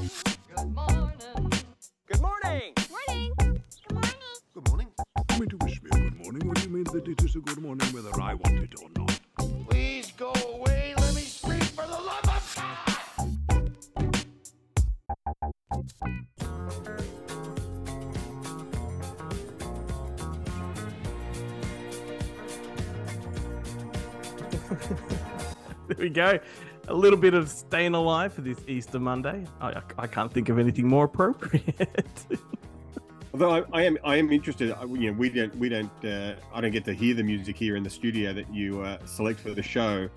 Good morning. Good morning. Morning. Good morning. Good morning. You mean to wish me a good morning when you mean that it is a good morning whether I want it or not? Please go away. Let me speak for the love of God. There we go. A little bit of staying alive for this Easter Monday. I, I, can't think of anything more appropriate. Although I, I am, I am interested. I- You know, we don't, we don't, uh, I don't get to hear the music here in the studio that you uh, select for the show.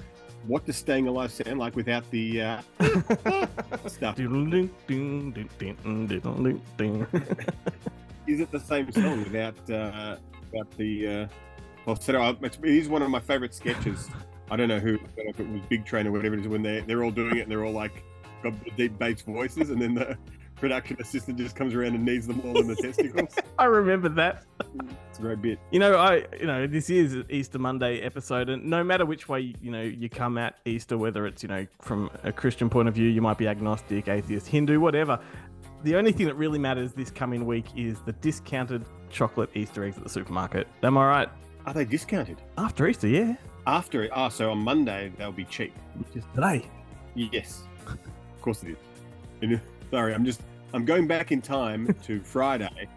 What does "Staying Alive" sound like without the uh, stuff? Is it the same song without uh, without the? Uh, uh, it is one of my favorite sketches. I don't know who, I don't know if it was Big Train or whatever it is when they they're all doing it and they're all like got deep bass voices, and then the production assistant just comes around and knees them all in the testicles. I remember that. It's a great bit. You know, I you know this is Easter Monday episode, and no matter which way you know you come at Easter, whether it's you know from a Christian point of view, you might be agnostic, atheist, Hindu, whatever. The only thing that really matters this coming week is the discounted chocolate Easter eggs at the supermarket. Am I right? Are they discounted After Easter, yeah, after it? Ah, so on Monday they'll be cheap. which is today. Yes, of course it is. And, uh, Sorry, I'm just I'm going back in time to Friday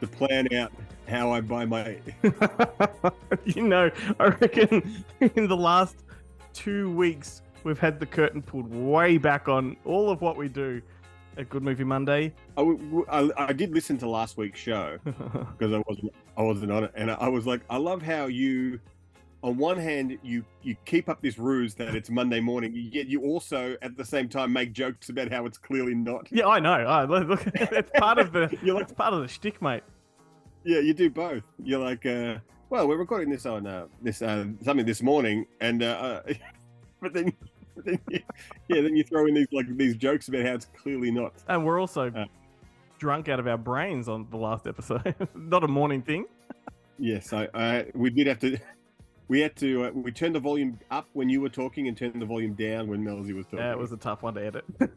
to plan out how I buy my. you know, I reckon in the last two weeks we've had the curtain pulled way back on all of what we do at Good Movie Monday. I I did listen to last week's show because I wasn't I wasn't on it, and I, I was like, I love how you. On one hand, you you keep up this ruse that it's Monday morning, yet you also at the same time make jokes about how it's clearly not. yeah, I know. I, look, look, it's part of the You're like, it's part of the shtick, mate. Yeah, you do both. You're like, uh, well, we're recording this on uh, this uh, something this morning, and uh, uh, but then, but then you, yeah, then you throw in these like these jokes about how it's clearly not. And we're also Uh. drunk out of our brains on the last episode. Not a morning thing. Yes, I, I we did have to. We had to. Uh, we turned the volume up when you were talking, and turned the volume down when Melzy was talking. Yeah, it was a tough one to edit.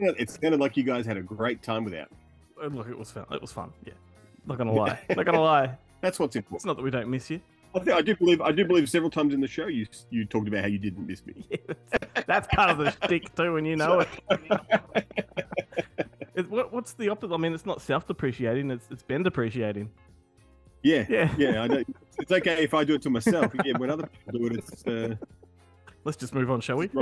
It sounded like you guys had a great time without. look, it was fun. It was fun. Yeah, not gonna lie. Not gonna lie. That's what's important. It's not that we don't miss you. I, think, I do believe. I do believe several times in the show you you talked about how you didn't miss me. Yeah, that's, that's part of the shtick too, and you know it. It- what, what's the opposite? I mean, it's not self-depreciating; it's it's been depreciating. Yeah, Yeah. yeah. I don't, it's okay if I do it to myself. Yeah, when other people do it, it's. Uh, Let's just move on, shall we?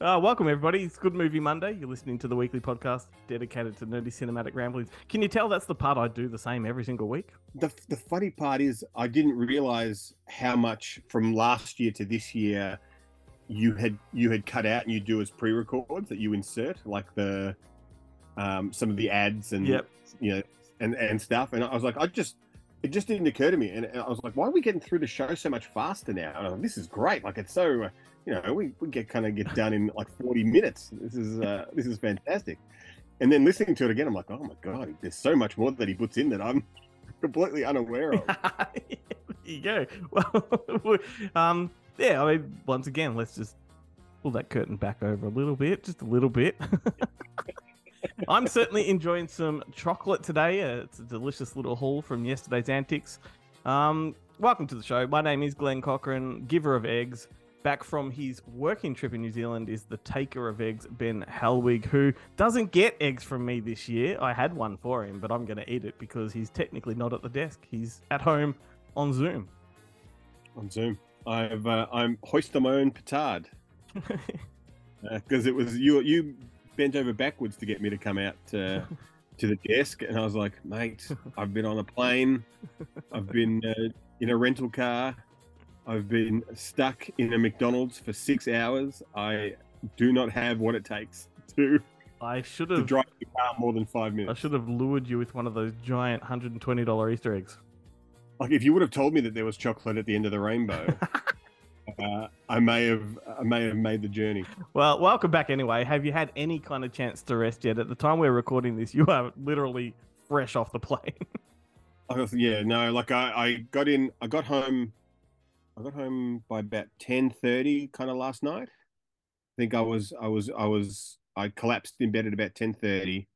Uh, welcome, everybody. It's Good Movie Monday. You're listening to the weekly podcast dedicated to nerdy cinematic ramblings. Can you tell that's the part I do the same every single week? the the funny part is I didn't realize how much from last year to this year you had you had cut out and you do as pre-records that you insert like the um some of the ads and Yep. you know and and stuff and I was like I just it just didn't occur to me and I was like why are we getting through the show so much faster now and I'm like, this is great like it's so uh, you know we, we get kind of get done in like 40 minutes this is uh this is fantastic and then listening to it again I'm like oh my god there's so much more that he puts in that I'm completely unaware of there you go. Well, um, yeah. I mean, once again, let's just pull that curtain back over a little bit, just a little bit. I'm certainly enjoying some chocolate today. Uh, it's a delicious little haul from yesterday's antics. Um, welcome to the show. My name is Glenn Cochran, giver of eggs. Back from his working trip in New Zealand is the taker of eggs, Ben Halwig, who doesn't get eggs from me this year. I had one for him, but I'm going to eat it because he's technically not at the desk. He's at home on Zoom. on Zoom. I've uh, I'm hoisting my own petard because it was you you bent over backwards to get me to come out uh, to the desk, and I was like, mate, I've been on a plane, I've been uh, in a rental car, I've been stuck in a McDonald's for six hours. I do not have what it takes to, I should to have drive the car more than five minutes. I should have lured you with one of those giant $120 Easter eggs. Like if you would have told me that there was chocolate at the end of the rainbow. Uh, I may have I may have made the journey. Well, welcome back anyway. Have you had any kind of chance to rest yet? At the time we're recording this, you are literally fresh off the plane. Was, yeah, no, like I, I got in, I got home, I got home by about ten thirty, kind of last night, I think I was I was I was I collapsed in bed at about ten thirty,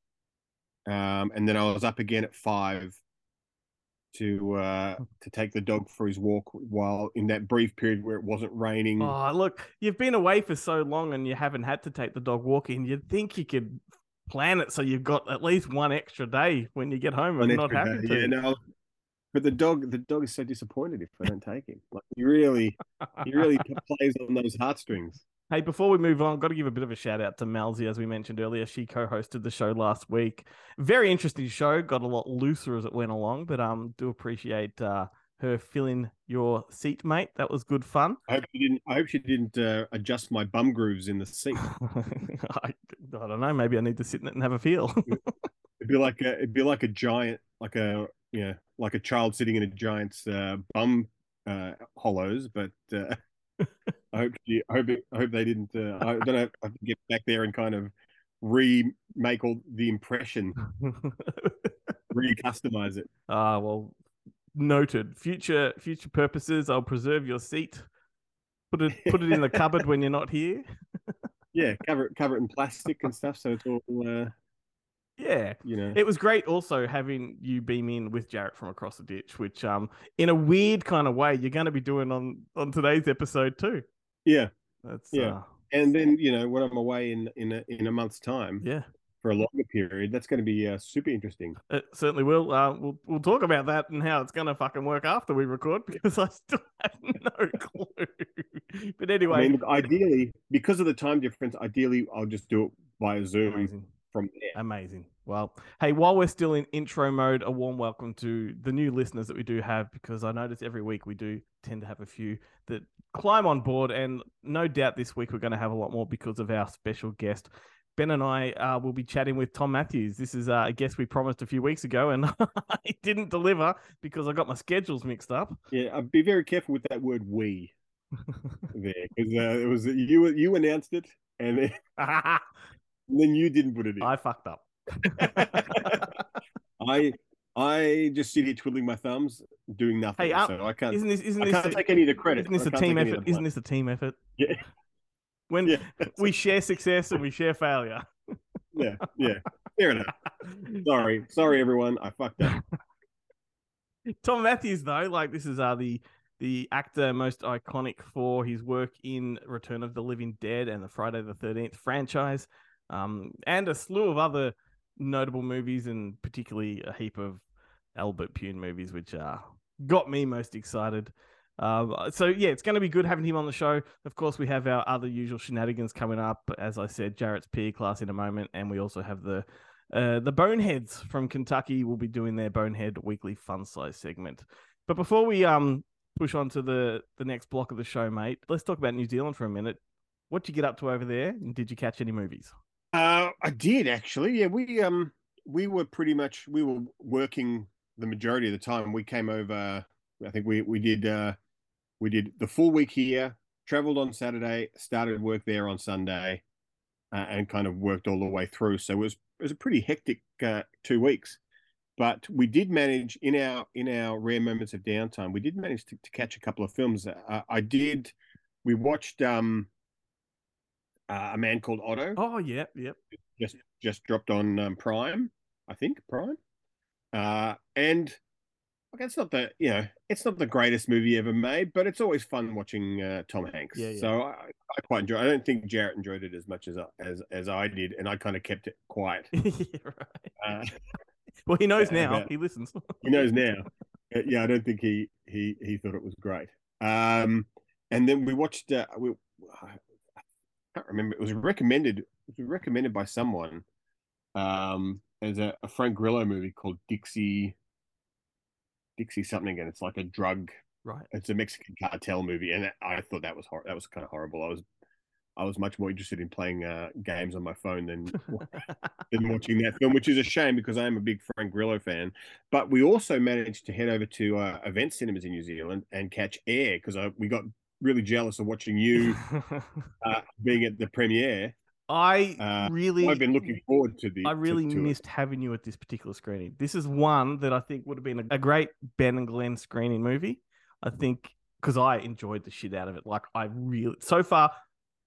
um, and then I was up again at five to uh to take the dog for his walk while in that brief period where it wasn't raining. Oh, look, you've been away for so long and you haven't had to take the dog walking. You'd think you could plan it so you've got at least one extra day when you get home One and not having day. to. Yeah, no, but the dog the dog is so disappointed if I don't take him. Like he really he really plays on those heartstrings. Hey, before we move on, I've got to give a bit of a shout out to Malzy, as we mentioned earlier. She co-hosted the show last week. Very interesting show. Got a lot looser as it went along, but um, do appreciate uh, her filling your seat, mate. That was good fun. I hope she didn't. I hope she didn't uh, adjust my bum grooves in the seat. I, I don't know. Maybe I need to sit in it and have a feel. It'd be like a. It'd be like a giant, like a yeah, like a child sitting in a giant's uh, bum uh, hollows. But uh, I hope. She, I hope. It, I hope they didn't. Uh, I don't know. I to get back there and kind of remake all the impression, re-customize it. Ah, well, noted. Future future purposes, I'll preserve your seat. Put it put it in the cupboard when you're not here. Yeah, cover it, cover it in plastic and stuff, so it's all, uh, Yeah. you know. It was great also having you beam in with Jarrett from across the ditch, which um in a weird kind of way you're going to be doing on on today's episode too. Yeah, That's Yeah. uh, and then you know when I'm away in in a, in a month's time yeah. for a longer period, that's going to be uh, super interesting. It certainly will. Uh, we'll we'll talk about that and how it's going to fucking work after we record because I still have no clue. but anyway, I mean, ideally, because of the time difference, ideally I'll just do it via Zoom amazing. From there. Amazing. Well, hey, while we're still in intro mode, a warm welcome to the new listeners that we do have because I notice every week we do tend to have a few that climb on board, and no doubt this week we're going to have a lot more because of our special guest. Ben and I uh, will be chatting with Thom Mathews. This is uh, a guest we promised a few weeks ago, and I didn't deliver because I got my schedules mixed up. Yeah, I'd be very careful with that word "we" there because uh, it was you you announced it, and and then you didn't put it in. I fucked up. I I just sit here twiddling my thumbs, doing nothing. Hey, uh, so I can't isn't this isn't I this can't take any of the credit. isn't this I a can't team take any of effort? Isn't this a team effort? Yeah, When yeah, we share success and we share failure. yeah, yeah. Fair enough. Sorry, sorry, everyone. I fucked up. Thom Mathews, though, like this is uh, the the actor most iconic for his work in Return of the Living Dead and the Friday the Thirteenth franchise, um, and a slew of other notable movies, and particularly a heap of Albert Pyun movies, which uh, got me most excited. Um, so yeah, it's going to be good having him on the show. Of course, we have our other usual shenanigans coming up. As I said, Jarrett's peer class in a moment, and we also have the uh, the Boneheads from Kentucky will be doing their Bonehead Weekly Fun Size segment. But before we um push on to the the next block of the show, mate, let's talk about New Zealand for a minute. What did you get up to over there, and did you catch any movies? Uh, I did actually. Yeah, we um we were pretty much we were working the majority of the time. We came over. I think we we did uh we did the full week here. Traveled on Saturday, started work there on Sunday, uh, and kind of worked all the way through. So it was it was a pretty hectic uh, two weeks. But we did manage in our in our rare moments of downtime. We did manage to, to catch a couple of films. Uh, I did. We watched um uh, a man called Otto Oh yeah, yep. just just dropped on um, Prime, I think Prime, uh, and okay, it's not the you know it's not the greatest movie ever made, but it's always fun watching uh, Tom Hanks. Yeah, yeah. So I, I quite enjoy. I don't think Jarrett enjoyed it as much as I- as as I did, and I kind of kept it quiet. yeah, right. Uh, Well, he knows Yeah, now. yeah. He listens. he knows now. Uh, yeah, I don't think he he he thought it was great. Um, and then we watched. Uh, we can't remember. It was recommended. It was recommended by someone. Um, as a, a Frank Grillo movie called Dixie. Dixie something, and it's like a drug. right. It's a Mexican cartel movie, and I thought that was hor- that was kind of horrible. I was I was much more interested in playing uh, games on my phone than than watching that film, which is a shame because I am a big Frank Grillo fan. But we also managed to head over to uh, event cinemas in New Zealand and catch Air because we got really jealous of watching you uh, being at the premiere. I Uh, really, I've been looking forward to the. I really to it. missed having you at this particular screening. This is one that I think would have been a, a great Ben and Glenn screening movie. I think because I enjoyed the shit out of it. Like I really, so far,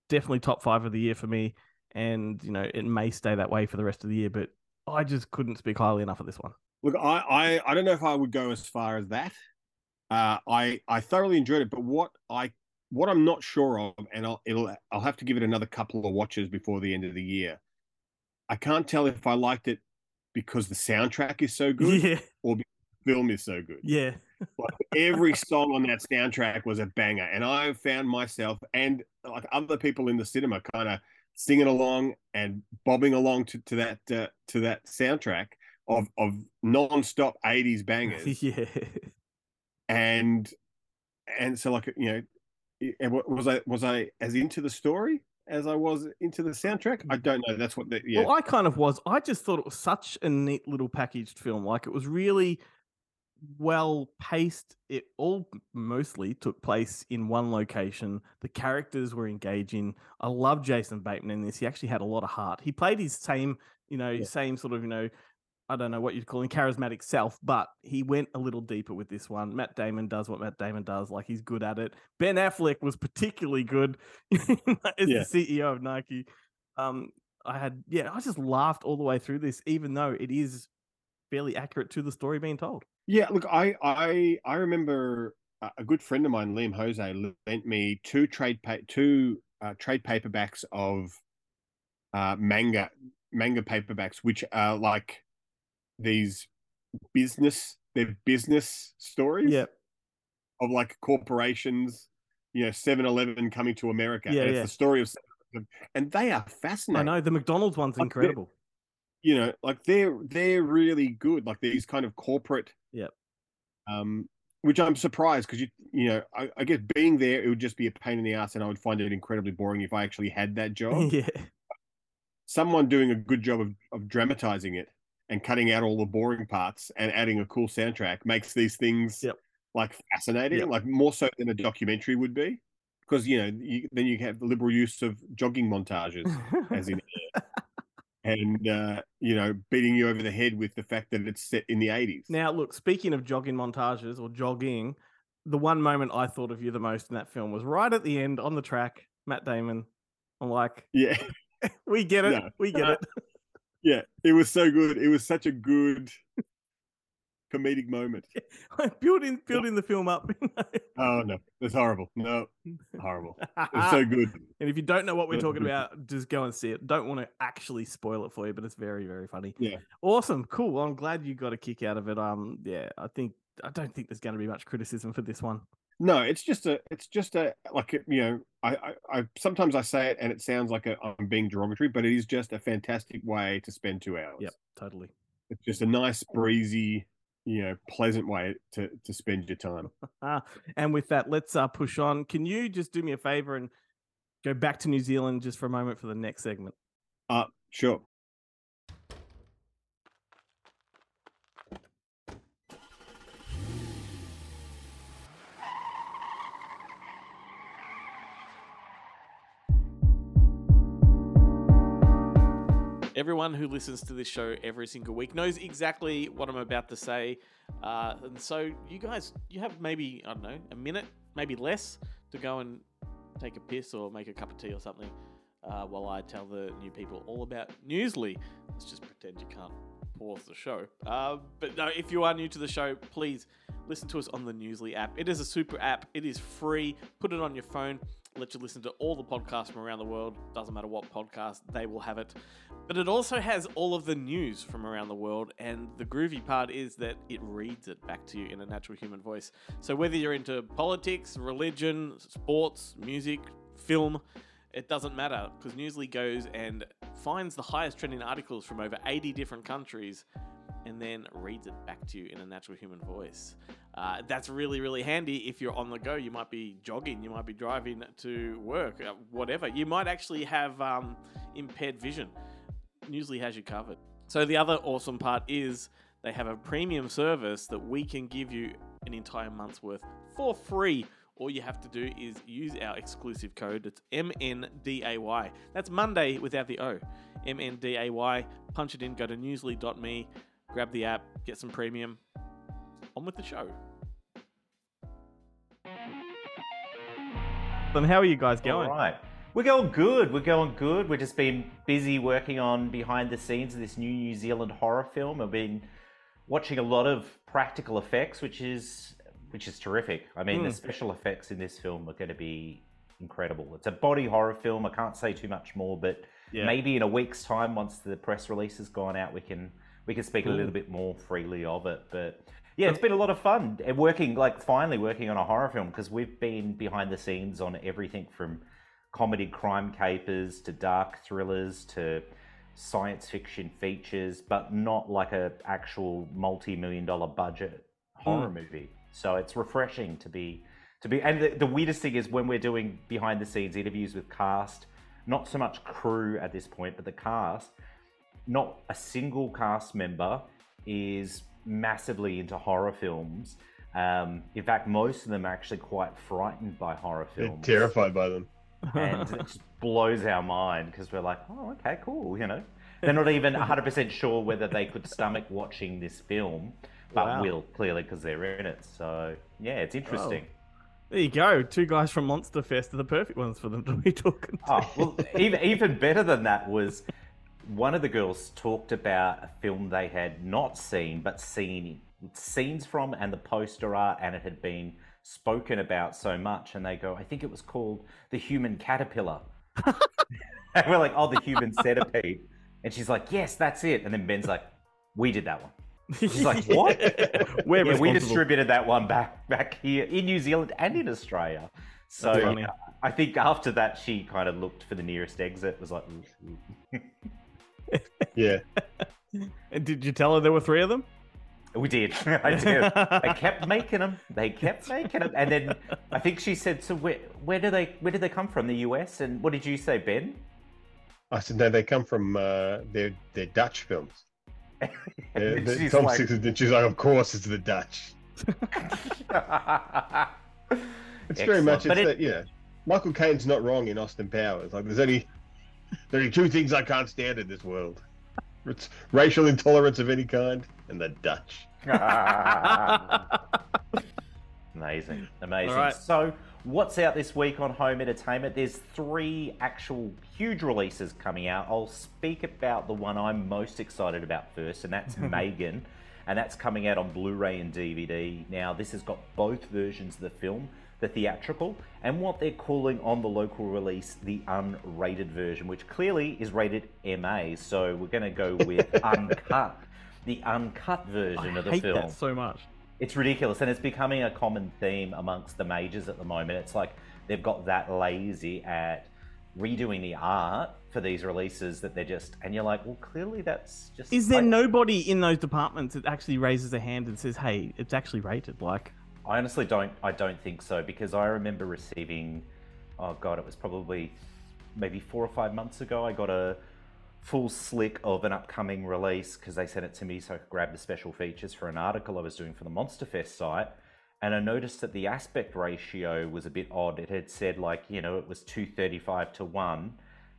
definitely top five of the year for me, and you know it may stay that way for the rest of the year. But I just couldn't speak highly enough of this one. Look, I, I, I don't know if I would go as far as that. Uh, I, I thoroughly enjoyed it, but what I, what I'm not sure of, and I'll, it'll, I'll have to give it another couple of watches before the end of the year. I can't tell if I liked it because the soundtrack is so good Yeah, or because the film is so good. yeah, Like every song on that soundtrack was a banger, and I found myself and like other people in the cinema kind of singing along and bobbing along to, to that uh, to that soundtrack of of non-stop 80s bangers yeah. and and so like you know and was i was i as into the story as i was into the soundtrack i don't know that's what the yeah Well, I kind of was. I just thought it was such a neat little packaged film. Like it was really well paced. It all mostly took place in one location. The characters were engaging. I love Jason Bateman in this. He actually had a lot of heart. He played his same, you know, Yeah. same sort of, you know, I don't know what you'd call him, charismatic self, but he went a little deeper with this one. Matt Damon does what Matt Damon does, like he's good at it. Ben Affleck was particularly good as Yeah. the CEO of Nike. Um, I had, yeah, I just laughed all the way through this, even though it is fairly accurate to the story being told. yeah look i i i remember a good friend of mine liam jose lent me two trade pa- two uh, trade paperbacks of uh manga manga paperbacks which are like these business they're business stories Yeah, of like corporations, you know, 7-Eleven coming to America. Yeah, and it's yeah. the story of 7-Eleven. and they are fascinating. I know the McDonald's one's Like, incredible. You know, like they're they're really good. Like these kind of corporate Yep. um which I'm surprised because you you know, I, I guess being there it would just be a pain in the ass and I would find it incredibly boring if I actually had that job. yeah, Someone doing a good job of, of dramatizing it and cutting out all the boring parts and adding a cool soundtrack makes these things Yep. like fascinating, Yep. like more so than a documentary would be. Because you know, you, then you have the liberal use of jogging montages, as in, and uh, you know, beating you over the head with the fact that it's set in the eighties. Now, look, speaking of jogging montages or jogging, the one moment I thought of you the most in that film was right at the end on the track, Matt Damon. I'm like, yeah, we get it. No. We get it. yeah, it was so good. It was such a good comedic moment. building building the film up. Oh no, it's horrible. No, horrible. It's so good. and if you don't know what we're talking about, just go and see it. Don't want to actually spoil it for you, but it's very, very funny. Yeah. Awesome. Cool. Well, I'm glad you got a kick out of it. Um, yeah, I think I don't think there's going to be much criticism for this one. No, it's just a, it's just a, like you know, I, I, I sometimes I say it and it sounds like a, I'm being derogatory, but it is just a fantastic way to spend two hours. Yep, totally. It's just a nice, breezy, you know, pleasant way to to spend your time. And with that, let's uh, push on. Can you just do me a favor and go back to New Zealand just for a moment for the next segment? Uh, sure. Everyone who listens to this show every single week knows exactly what I'm about to say. Uh, and so, you guys, you have maybe, I don't know, a minute, maybe less, to go and take a piss or make a cup of tea or something uh, while I tell the new people all about Newsly. Let's just pretend you can't pause the show. Uh, but no, if you are new to the show, please listen to us on the Newsly app. It is a super app, it is free. Put it on your phone. Let you listen to all the podcasts from around the world. Doesn't matter what podcast, they will have it. But it also has all of the news from around the world, and the groovy part is that it reads it back to you in a natural human voice. So whether you're into politics, religion, sports, music, film, it doesn't matter because Newsly goes and finds the highest trending articles from over 80 different countries and then reads it back to you in a natural human voice. Uh, that's really, really handy if you're on the go. You might be jogging, you might be driving to work, uh, whatever. You might actually have um, impaired vision. Newsly has you covered. So, the other awesome part is they have a premium service that we can give you an entire month's worth for free. All you have to do is use our exclusive code. It's MNDAY. That's Monday without the O. MNDAY. Punch it in, go to newsly.me, grab the app, get some premium. On with the show. And how are you guys going? All right. We're going good. We're going good. We've just been busy working on behind the scenes of this new New Zealand horror film. I've been watching a lot of practical effects, which is which is terrific. I mean, the hmm. special effects in this film are going to be incredible. It's a body horror film. I can't say too much more, but Yeah. maybe in a week's time, once the press release has gone out, we can we can speak a hmm. little bit more freely of it. But yeah, it's been a lot of fun and working like finally working on a horror film because we've been behind the scenes on everything from comedy crime capers to dark thrillers to science fiction features, but not like a actual multi-million dollar budget horror hmm. movie. So it's refreshing to be to be. And the, the weirdest thing is when we're doing behind the scenes interviews with cast, not so much crew at this point, but the cast. Not a single cast member is massively into horror films. Um, in fact, most of them are actually quite frightened by horror They're films terrified by them. and it just blows our mind because we're like, oh, okay, cool, you know. They're not even 100% sure whether they could stomach watching this film, but Wow. will clearly because they're in it. So yeah, it's interesting. There you go. Two guys from Monster Fest are the perfect ones for them to be talking to. Oh, well, even even better than that was one of the girls talked about a film they had not seen, but seen scenes from and the poster art, and it had been spoken about so much. And they go, I think it was called The Human Caterpillar. and we're like, oh, The Human Centipede. And she's like, yes, that's it. And then Ben's like, we did that one. He's like, what? We're yeah, we distributed that one back back here in New Zealand and in Australia. So yeah, I think after that, she kind of looked for the nearest exit. Was like. Yeah. And did you tell her there were three of them? we did. I did. They kept making them. They kept making them, and then I think she said, "So where where do they where do they come from? The US?" And what did you say, Ben? I said, no, they come from uh, they're they're Dutch films. They're- And they're- she's Tom like- Six, and she's like, of course, it's the Dutch. It's very much it's it- that yeah. Michael Caine's not wrong in Austin Powers. Like, there's only there's are two things I can't stand in this world: it's racial intolerance of any kind and the Dutch. amazing, amazing. All right. So, what's out this week on home entertainment? There's three actual huge releases coming out. I'll speak about the one I'm most excited about first, and that's Megan, and that's coming out on Blu-ray and DVD. Now, this has got both versions of the film. The theatrical and what they're calling on the local release the unrated version, which clearly is rated MA. So we're going to go with uncut, the uncut version I of the hate film. that so much. It's ridiculous, and it's becoming a common theme amongst the majors at the moment. It's like they've got that lazy at redoing the art for these releases that they're just, and you're like, well, clearly that's just. Is there I, nobody in those departments that actually raises a hand and says, "Hey, it's actually rated"? Like, I honestly don't. I don't think so because I remember receiving. Oh god, it was probably maybe four or five months ago. I got a full slick of an upcoming release because they sent it to me so I could grab the special features for an article I was doing for the Monster Fest site. And I noticed that the aspect ratio was a bit odd. It had said like you know it was two thirty five to one,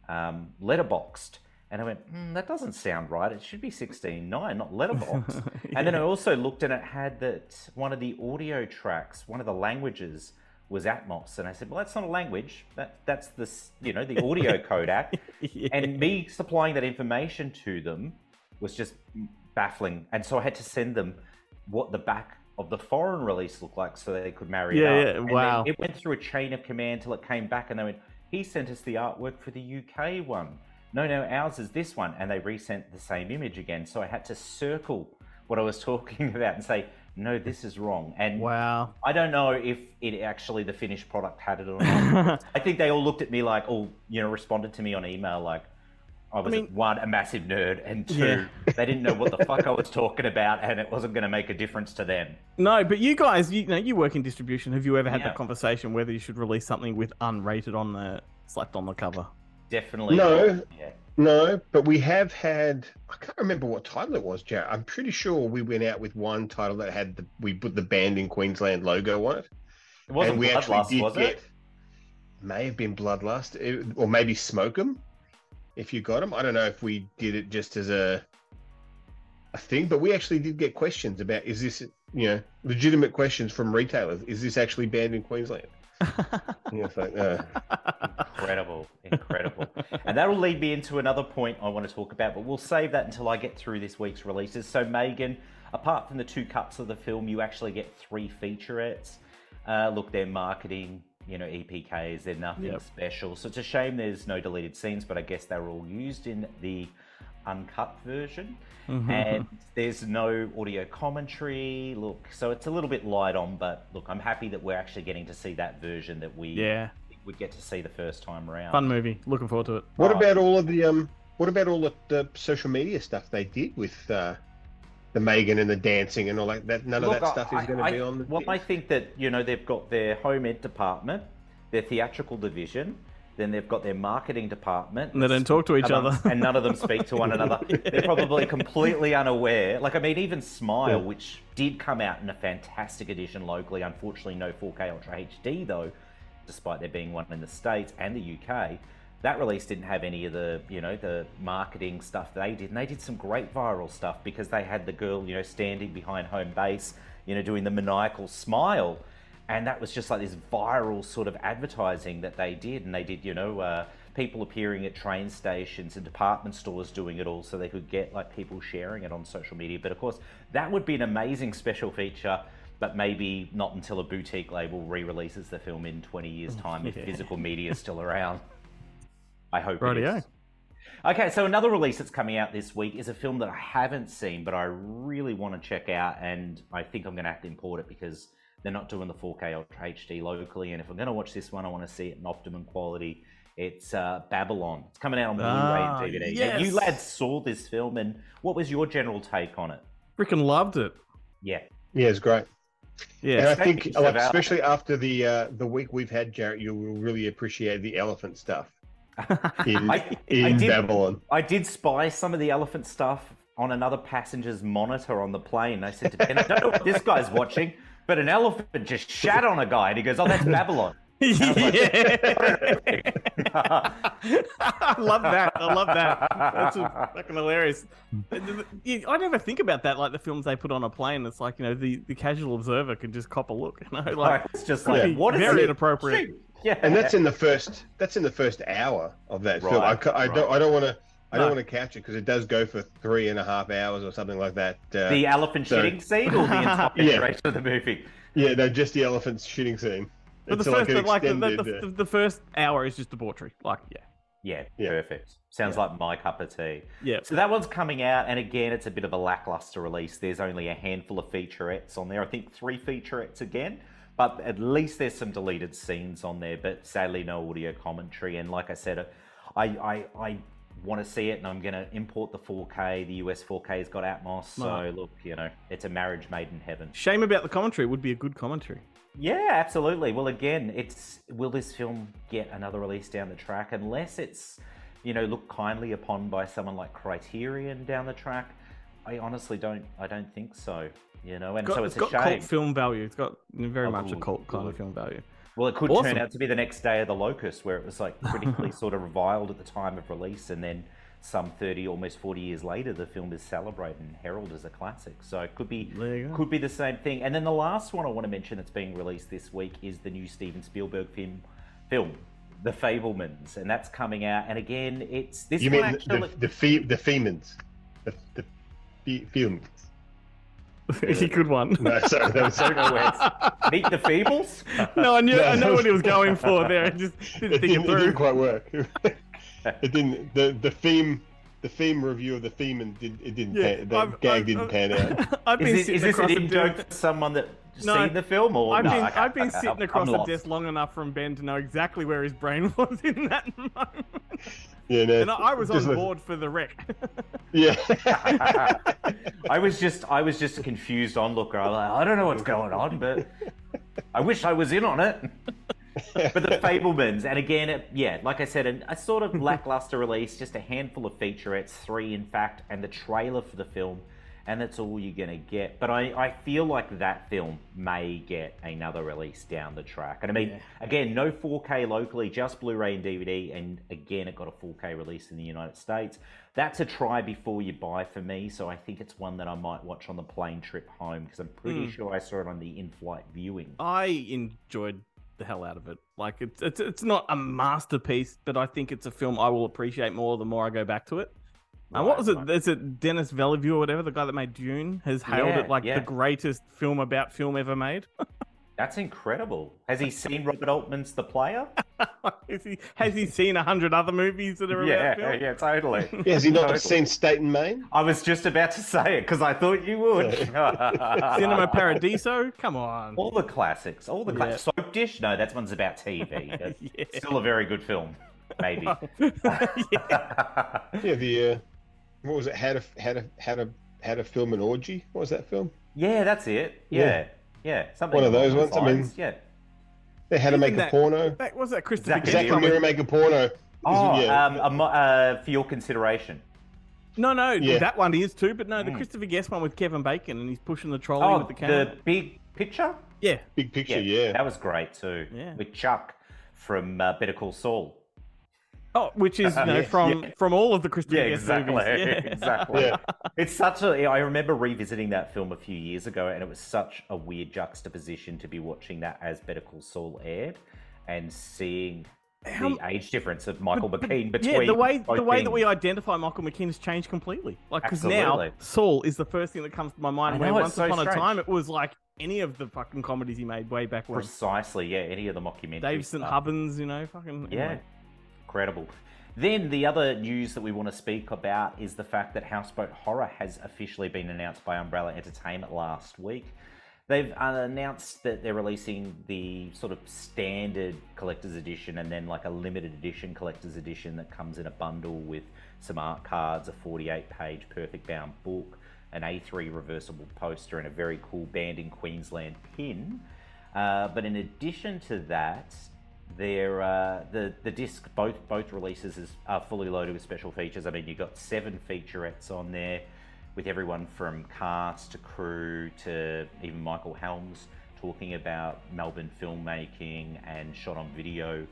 um, letterboxed. And I went, mm, that doesn't sound right. It should be 16.9, not letterbox. And then I also looked and it had that one of the audio tracks, one of the languages was Atmos. And I said, well, that's not a language. That That's the, you know, the audio codec. Yeah. And me supplying that information to them was just baffling. And so I had to send them what the back of the foreign release looked like so they could marry Yeah, it yeah, up. And wow. it went through a chain of command till it came back and they went, he sent us the artwork for the UK one. No, no, ours is this one. And they resent the same image again. So I had to circle what I was talking about and say, no, this is wrong. And wow. I don't know if it actually, the finished product had it or not. I think they all looked at me like, oh, you know, responded to me on email like, I was mean- one, a massive nerd, and two, Yeah. they didn't know what the fuck I was talking about, and it wasn't going to make a difference to them. No, but you guys, you, know, you work in distribution. Have you ever had Yeah. that conversation whether you should release something with unrated on the slapped on the cover? Definitely. No. Yeah. No, but we have had. I can't remember what title it was, Jared. I'm pretty sure we went out with one title that had the we put the banned in Queensland logo on it, It wasn't we Bloodlust, actually did was get. it? May have been Bloodlust, it- or maybe Smoke 'em, if you got them. I don't know if we did it just as a a thing, but we actually did get questions about is this you know legitimate questions from retailers? Is this actually banned in Queensland? Yeah, like, uh, Incredible, incredible. and that'll lead me into another point I want to talk about, but we'll save that until I get through this week's releases. So, Megan, apart from the two cuts of the film, you actually get three featurettes. Uh, look, they're marketing, you know, EPKs, they're nothing Yep. special. So it's a shame there's no deleted scenes, but I guess they were all used in the uncut version. Mm-hmm. And there's no audio commentary. Look, so it's a little bit light on, but look, I'm happy that we're actually getting to see that version that we Yeah, would get to see the first time around. fun movie. Looking forward to it. what Oh. about all of the um? What about all the, the social media stuff they did with uh, the Megan and the dancing and all that? That none of Look, that stuff is I- going I- to be on the. Well. I think that you know they've got their home ed department, their theatrical division, then they've got their marketing department, And they don't talk to each other. amongst- and none of them speak to one another. They're probably completely unaware. Like I mean, even Smile, Yeah. which did come out in a fantastic edition locally, unfortunately no 4K Ultra HD though, despite there being one in the states and the UK. That release didn't have any of the, you know, the marketing stuff they did, and they did some great viral stuff because they had the girl, you know, standing behind home base, you know, doing the maniacal smile, and that was just like this viral sort of advertising that they did, and they did, you know, uh, people appearing at train stations and department stores doing it all, so they could get like people sharing it on social media. But of course, that would be an amazing special feature. But maybe not until a boutique label re-releases the film in 20 years' time if physical media is still around. I hope it is. Okay, so another release that's coming out this week is a film that I haven't seen, but I really want to check out, and I think I'm going to have to import it because they're not doing the 4K Ultra HD locally. And if I'm going to watch this one, I want to see it in optimum quality. It's uh, Babylon. It's coming out on Blu-ray Ah, and DVD. Now, you lads saw this film, and what was your general take on it? Freaking loved it. Yeah, yeah, it's great. Yeah. and I think, like, especially after the uh, the week we've had, Jarrett, you will really appreciate the elephant stuff in, I- I did- Babylon. I did spy some of the elephant stuff on another passenger's monitor on the plane. I said to Ben, I don't know what this guy's watching, but an elephant just shat on a guy, and he goes, "Oh, that's Babylon." yeah. I love that. I love that. That's fucking hilarious. I never think about that. Like the films they put on a plane, it's like you know the, the casual observer can just cop a look. You know, like Like, it's just like, Yeah. what is very it? inappropriate. Yeah, and that's in the first that's in the first hour of that film. I, I right. don't I don't want to I don't want to catch it because it does go for three and a half hours or something like that. Uh, the elephant so- shitting scene or the entire Yeah. of the movie. yeah, no, just the elephant shitting scene. But the It's first, an like the, the, the, uh, the first hour is just debauchery. Like, yeah, Yeah, Yeah. perfect. Sounds like my cup of tea. yeah. So that one's coming out, and again, it's a bit of a lackluster release. There's only a handful of featurettes on there. I think three featurettes again, but at least there's some deleted scenes on there. But sadly, no audio commentary. And like I said, I I, I want to see it, and I'm going to import the 4K. The US 4K's got Atmos, so look, you know, it's a marriage made in heaven. Shame about the commentary. It would be a good commentary. Yeah, absolutely. Well, again, it's will this film get another release down the track unless it's, you know, looked kindly upon by someone like Criterion down the track. I honestly don't. I don't think so. You know, and Got, so it's it's, got a shame. cult film value. It's got very Oh, much a cult kind of film value. Well, it could Awesome. turn out to be the next day of the Locust, where it was like critically sort of reviled at the time of release, and then some thirty, almost forty years later, the film is celebrated and heralded as a classic. So it could be There you go. could be the same thing. And then the last one I want to mention that's being released this week is the new Steven Spielberg film, film The Fabelmans, and that's coming out. And again, it's this You one mean actually. the the fe- the femins, the the fe- femins? It's a good one. No, sorry, that was I don't know where it's- Meet the Feebles. no, I knew. I No. know what he was going for there. I just didn't it think didn't, it it didn't quite work. it didn't. The the theme the theme review of the theme and did it didn't Yeah, pan, the I've- gag I've- didn't pan out. I've been Is, it, sitting this across an in joke for someone that No, seen the film, or I've no? been, okay, I've been okay, sitting I'm- across I'm the lost. desk long enough from Ben to know exactly where his brain was in that moment. Yeah, no, And I, I was on like- board for the wreck. Yeah. I was just I was just a confused onlooker. I was like, I don't know what's going on, but I wish I was in on it. but the Fabelmans, and again, it, yeah, like I said, a, a sort of lackluster release, just a handful of featurettes, three in fact, and the trailer for the film, and that's all you're gonna get. But I, I feel like that film may get another release down the track. And I mean, again, no 4K locally, just Blu-ray and DVD, and again, it got a 4K release in the United States. That's a try before you buy for me, so I think it's one that I might watch on the plane trip home because I'm pretty Hmm. sure I saw it on the in-flight viewing. I enjoyed the hell out of it. Like it's it's it's not a masterpiece, but I think it's a film I will appreciate more the more I go back to it. And what was it? right. Is it Denis Villeneuve or whatever, the guy that made Dune, has hailed Yeah, it like yeah. the greatest film about film ever made? That's incredible. Has he seen Robert Altman's The Player? Is he, has he seen a hundred other movies that are yeah, about film? yeah, totally. Yeah, has he not Totally. seen State and Main? I was just about to say it because I thought you would. Cinema Paradiso? Come on. All the classics, all the Yeah. classics. Soap Dish? No, that one's about TV. but Yeah. Still a very good film, maybe. yeah. Yeah, the uh, what was it? How to how to how to how to film an orgy? What was that film? yeah, that's it. Yeah, yeah. something One of those along ones, I mean- yeah. They had to Even make a that- porno. That was that Christopher Zack Guest Zack Zack and one Mira with- make a porno. Oh, yeah. um, a mo- uh, for your consideration. No, no, Yeah. that one is too, but no, the Mm. Christopher Guest one with Kevin Bacon and he's pushing the trolley Oh, with the camera. The big picture. Yeah. Big picture, yeah. that was great too. Yeah. With Chuck from uh, Better Call Saul. Oh, which is you know Yeah. from from all of the Christopher Yeah, exactly. movies. Yeah. exactly. Yeah. It's such a. I remember revisiting that film a few years ago, and it was such a weird juxtaposition to be watching that as Better Call Saul aired, and seeing How- the age difference of Michael But- but- McKean between. yeah, the way both the way that we identify Michael McKean has changed completely. Like because now Saul is the first thing that comes to my mind. I Where know, once so upon a time it was like any of the fucking comedies he made way back when. precisely, yeah, any of the mockumentary. Dave St. Hubbins, you know, fucking Yeah, anyway. Incredible. Then the other news that we want to speak about is the fact that Houseboat Horror has officially been announced by Umbrella Entertainment last week. They've uh, announced that they're releasing the sort of standard collector's edition and then like a limited edition collector's edition that comes in a bundle with some art cards, a 48 page perfect bound book, an A3 reversible poster, and a very cool Banned in Queensland pin. Uh, but in addition to that, they're, uh, the the disc both both releases is are fully loaded with special features. I mean, you've got seven featurettes on there, with everyone from cast to crew to even Michael Helms talking about Melbourne filmmaking and shot on video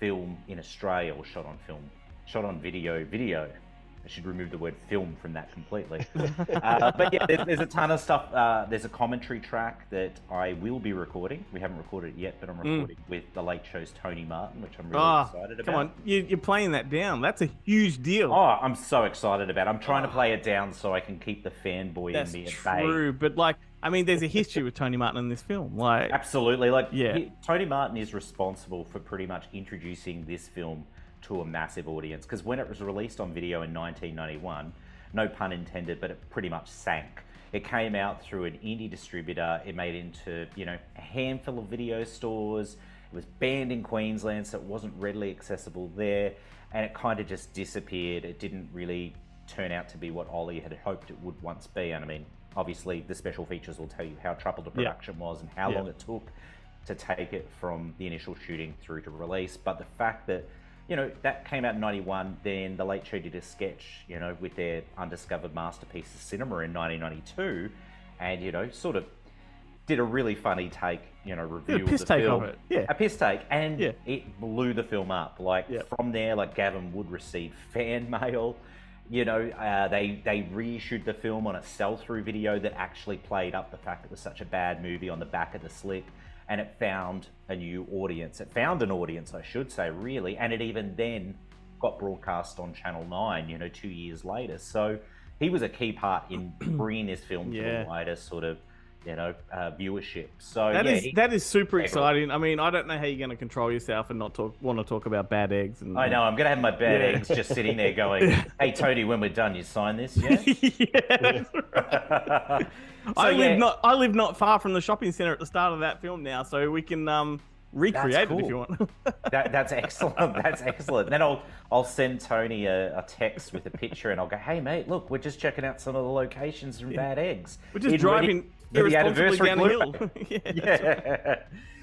film in Australia or shot on film, shot on video video. I should remove the word film from that completely. uh, but yeah, there's, there's a ton of stuff. Uh, there's a commentary track that I will be recording. We haven't recorded it yet, but I'm recording with the Late Show's Tony Martin, which I'm really Ah, excited about. come on, you, you're playing that down. That's a huge deal. Oh, I'm so excited about. it. I'm trying to play it down so I can keep the fanboy That's in me at bay. true, but like, I mean, there's a history with Tony Martin in this film. Like, Absolutely. Like, Yeah. he- Tony Martin is responsible for pretty much introducing this film to a massive audience because when it was released on video in 1991, no pun intended, but it pretty much sank. It came out through an indie distributor. It made it into, you know, a handful of video stores. It was banned in Queensland, so it wasn't readily accessible there. And it kind of just disappeared. It didn't really turn out to be what Ollie had hoped it would once be. And I mean, obviously, the special features will tell you how troubled the Yeah. production was and how Yeah. long it took to take it from the initial shooting through to release. But the fact that, you know, that came out in 91, then The Late Show did a sketch, you know, with their undiscovered masterpiece of cinema in 1992, and, you know, sort of did a really funny take, you know, review piss of the take film. of it, yeah. A piss take, and Yeah. it blew the film up. Like Yeah. from there, like Gavin would receive fan mail. You know, uh, they they reissued the film on a sell-through video that actually played up the fact it was such a bad movie on the back of the slip, and it found a new audience. It found an audience, I should say, really, and it even then got broadcast on Channel Nine. You know, two years later. So he was a key part in bringing this film to Yeah. the wider sort of, you know, uh, viewership. So That yeah, is he- that is super exciting. I mean, I don't know how you're going to control yourself and not talk want to talk about bad eggs. And I know. I'm gonna have my bad Yeah. eggs just sitting there going, "Hey, Tony, when we're done, you sign this, yeah?" yeah, right. I So, live yeah. not I live not far from the shopping center at the start of that film now, so we can um recreate it if you want. That, that's excellent. That's excellent. Then I'll I'll send Tony a, a text with a picture, and I'll go, "Hey, mate, look, we're just checking out some of the locations from Bad Eggs. We're just In driving the irresponsibly anniversary down the yeah, yeah.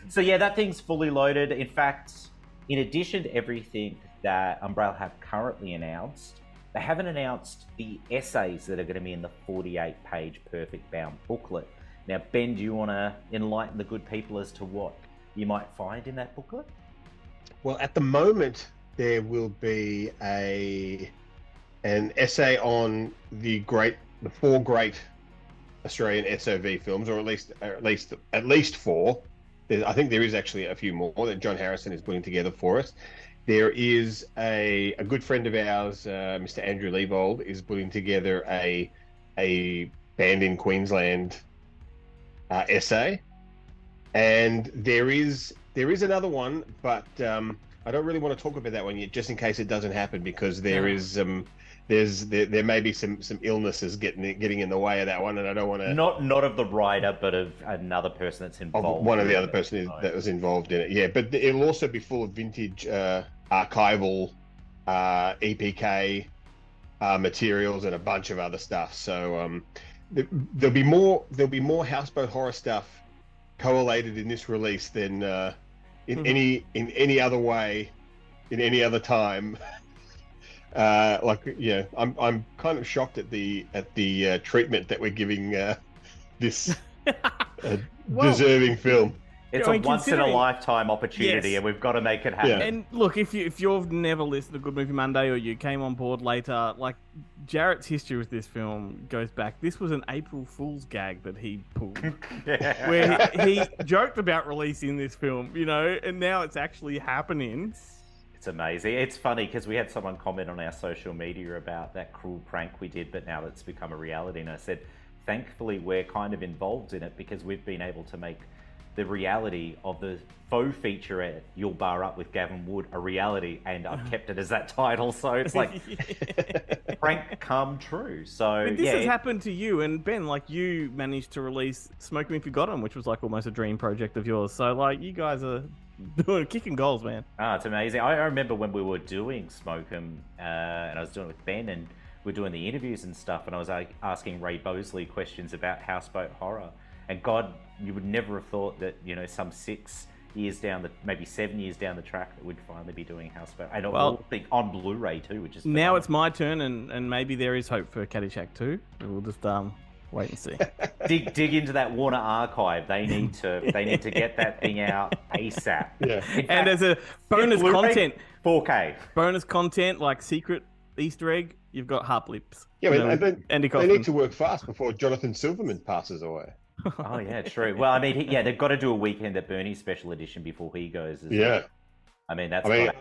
So yeah, that thing's fully loaded. In fact, in addition to everything that Umbrella have currently announced, they haven't announced the essays that are going to be in the 48-page perfect bound booklet. Now, Ben, do you want to enlighten the good people as to what you might find in that booklet? Well, at the moment, there will be a an essay on the great, the four great Australian SOV films, or at least at least at least four. there, I think there is actually a few more that John Harrison is putting together for us. There is a, a good friend of ours, uh, Mr. Andrew Leavold, is putting together a a banned in Queensland uh, essay, and there is there is another one, but um, I don't really want to talk about that one yet, just in case it doesn't happen, because there Yeah. is um, there's there, there may be some some illnesses getting getting in the way of that one, and I don't want to Not not of the writer, but of another person that's involved. one of the other person is- that was involved in it. Yeah, but it'll also be full of vintage uh, archival uh, EPK uh, materials and a bunch of other stuff. So um, th- there'll be more there'll be more houseboat horror stuff collated in this release than uh, in Mhm. any in any other way in any other time. Uh, like yeah, I'm I'm kind of shocked at the at the uh, treatment that we're giving uh, this uh, Well, deserving film. It's I a mean, once in a lifetime opportunity, Yes. and we've got to make it happen. Yeah. And look, if you if you've never listened to Good Movie Monday or you came on board later, like Jarrett's history with this film goes back. This was an April Fool's gag that he pulled, where he, he joked about releasing this film, you know, and now it's actually happening. It's amazing. It's funny because we had someone comment on our social media about that cruel prank we did, but now it's become a reality. And I said, thankfully, we're kind of involved in it because we've been able to make the reality of the faux featurette "You'll Bar Up with Gavin Wood" a reality, and I've uh-huh. kept it as that title. So it's like prank come true. So But this yeah, has it- happened to you and Ben. Like you managed to release "Smoke Me If You Got 'Em," which was like almost a dream project of yours. So like you guys are doing kicking goals, man. Ah, it's amazing. I, I remember when we were doing Smoke 'em, uh, and I was doing it with Ben, and we are doing the interviews and stuff, and I was like, asking Ray Boseley questions about houseboat horror. And God, you would never have thought that you know some six years down the, maybe seven years down the track, that we'd finally be doing houseboat, and Well- well, think on Blu-ray too, which is Now it's my turn, and, and maybe there is hope for Caddyshack too. We'll just um wait and see. dig dig into that Warner archive. They need to they need to get that thing out ASAP. Yeah. In and fact, as a bonus content, 4K. bonus content like secret Easter egg, you've got Harp Lips. Yeah, You know, and then Andy they need to work fast before Jonathan Silverman passes away. Oh yeah, true. Well, I mean, he- yeah, they've got to do a weekend at Bernie special edition before he goes. As Yeah. well. I mean, that's. I mean-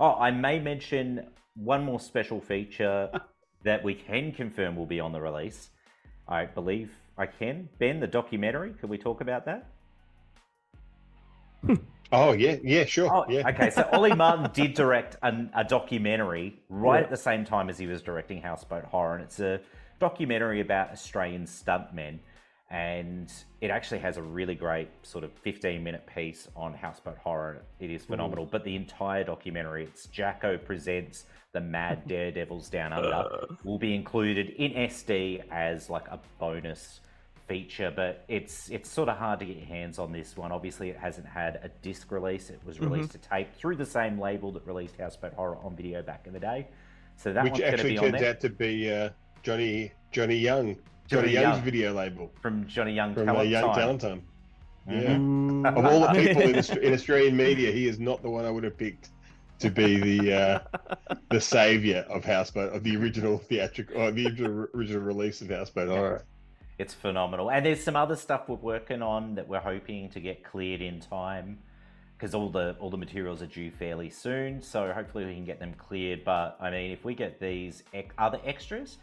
oh, I may mention one more special feature that we can confirm will be on the release. I believe I can. Ben, the documentary. Could we talk about that? Hmm. Oh yeah, yeah, sure. Oh, yeah. okay. So Ollie Martin did direct an, a documentary right Yeah. at the same time as he was directing Houseboat Horror, and it's a documentary about Australian stuntmen. And it actually has a really great sort of 15 minute piece on Houseboat Horror. It is phenomenal. But the entire documentary, it's Jacko Presents the Mad Daredevils Down Under, will be included in SD as like a bonus feature, but it's it's sort of hard to get your hands on this one. Obviously, it hasn't had a disc release. It was released to tape through the same label that released Houseboat Horror on video back in the day. So that Which one's actually be on turns out to be uh, Johnny Johnny Young, Johnny, Johnny Young's Young. video label from Johnny Young from uh, Talent Young Time. Talent Time. Yeah. Ooh. Of all the people in, in Australian media, he is not the one I would have picked to be the uh, the savior of Houseboat of the original theatrical or the original, original release of Houseboat Horror. It's phenomenal. And there's some other stuff we're working on that we're hoping to get cleared in time because all the all the materials are due fairly soon. So hopefully we can get them cleared. But I mean, if we get these ex- other extras,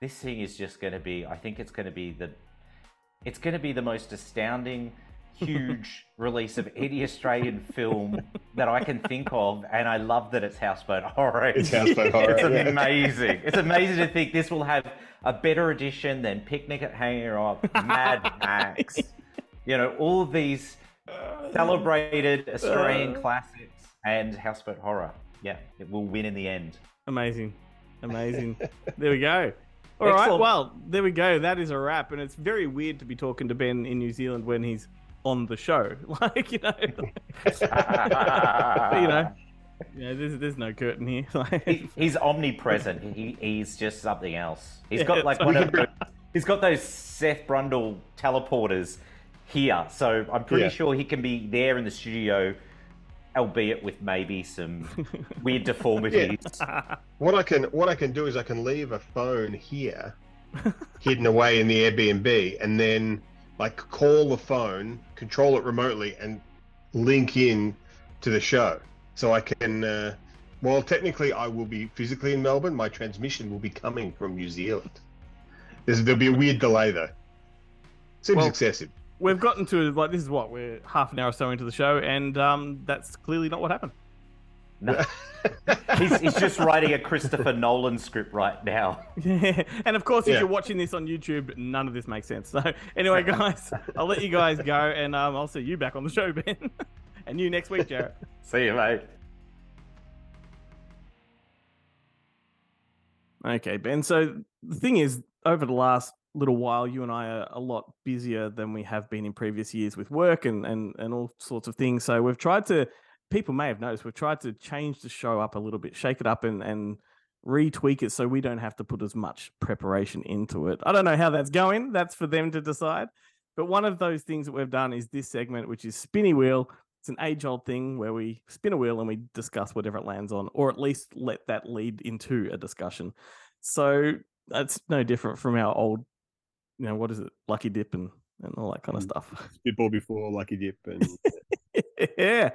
this thing is just going to be. I think it's going to be the. It's going to be the most astounding, huge release of any Australian film that I can think of, and I love that it's houseboat horror. It's Houseboat Horror. It's yeah. amazing. It's amazing to think this will have a better edition than Picnic at Hanging Rock, Mad Max. You know, all of these celebrated Australian Uh. classics and Houseboat Horror. Yeah, it will win in the end. Amazing. Amazing. there we go. All right. Excellent. Well, there we go. That is a wrap. And it's very weird to be talking to Ben in New Zealand when he's on the show. Like, you know, you know, yeah, there's, there's no curtain here. Like, He- he's omnipresent. He, he's just something else. He's Yeah, got like one of those, he's got those Seth Brundle teleporters here, so I'm pretty Yeah. sure he can be there in the studio, albeit with maybe some weird deformities. What I can what I can do is I can leave a phone here, hidden away in the Airbnb, and then like call the phone, control it remotely, and link in to the show. So I can. Uh, well, technically, I will be physically in Melbourne. My transmission will be coming from New Zealand. There's, there'll be a weird delay though. Seems Well- excessive. We've gotten to like this is what we're half an hour or so into the show, and um, that's clearly not what happened. No. he's, he's just writing a Christopher Nolan script right now. Yeah, and of course, if Yeah. you're watching this on YouTube, none of this makes sense. So, anyway, guys, I'll let you guys go, and um, I'll see you back on the show, Ben, and you next week, Jared. See you, mate. Okay, Ben. So the thing is, over the last little while, you and I are a lot busier than we have been in previous years with work and and and all sorts of things. So we've tried to. People may have noticed we've tried to change the show up a little bit, shake it up, and and retweak it so we don't have to put as much preparation into it. I don't know how that's going. That's for them to decide. But one of those things that we've done is this segment, which is Spinny Wheel. It's an age old thing where we spin a wheel and we discuss whatever it lands on, or at least let that lead into a discussion. So that's no different from our old, you know, what is it, Lucky Dip and, and all that kind of Mm. stuff. Spitball before Lucky Dip, and yeah.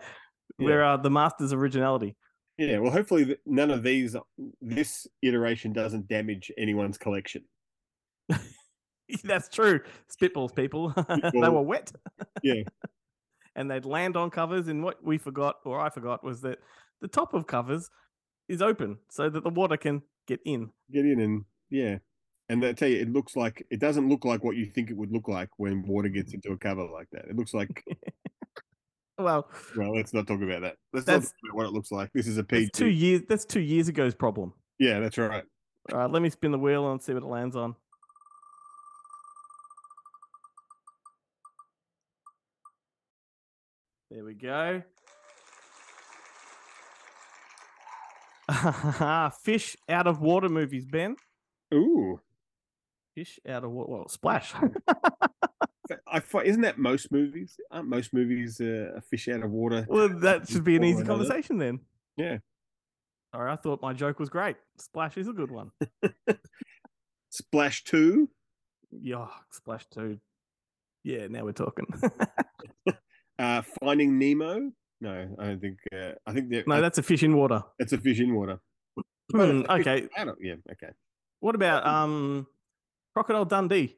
We're uh, the masters of originality. yeah. Well, hopefully none of these, this iteration doesn't damage anyone's collection. That's true. Spitballs, people. they were wet. Yeah. and they'd land on covers. And what we forgot, or I forgot, was that the top of covers is open so that the water can get in. Get in and yeah. And I tell you, it looks like it doesn't look like what you think it would look like when water gets into a cover like that. It looks like Well, well, let's not talk about that. Let's That's- not talk about what it looks like. This is a PG. two years. That's two years ago's problem. Yeah, that's right. All right, let me spin the wheel and see what it lands on. There we go. Fish out of water movies, Ben. Ooh, Fish out of water. Well, splash. I isn't that most movies? Aren't most movies uh, a fish out of water? well, that should be an easy conversation then. Yeah. Right, I thought my joke was great. Splash is a good one. Splash two. Yeah, splash two. Yeah, now we're talking. Uh, Finding Nemo. No, I don't think. Uh, I think that no, that's a fish in water. that's a fish in water. It's fish okay. yeah. Okay. What about um Crocodile Dundee?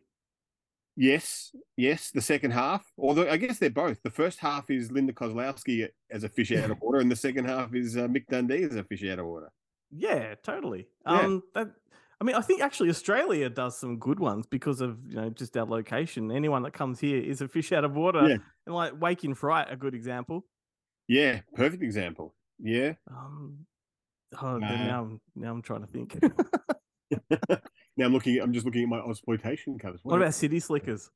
Yes, yes. The second half, although I guess they're both. The first half is Linda Kozlowski as a fish out of water, and the second half is uh, Mick Dundee as a fish out of water. Yeah, totally. Yeah. Um that I mean I think actually Australia does some good ones because of you know just our location. Anyone that comes here is a fish out of water. Yeah. And like Wake in Fright, a good example. Yeah, perfect example. Yeah. Um oh, Uh, now I'm now I'm trying to think. Now I'm looking. I'm just looking at my exploitation covers. what are- about City Slickers?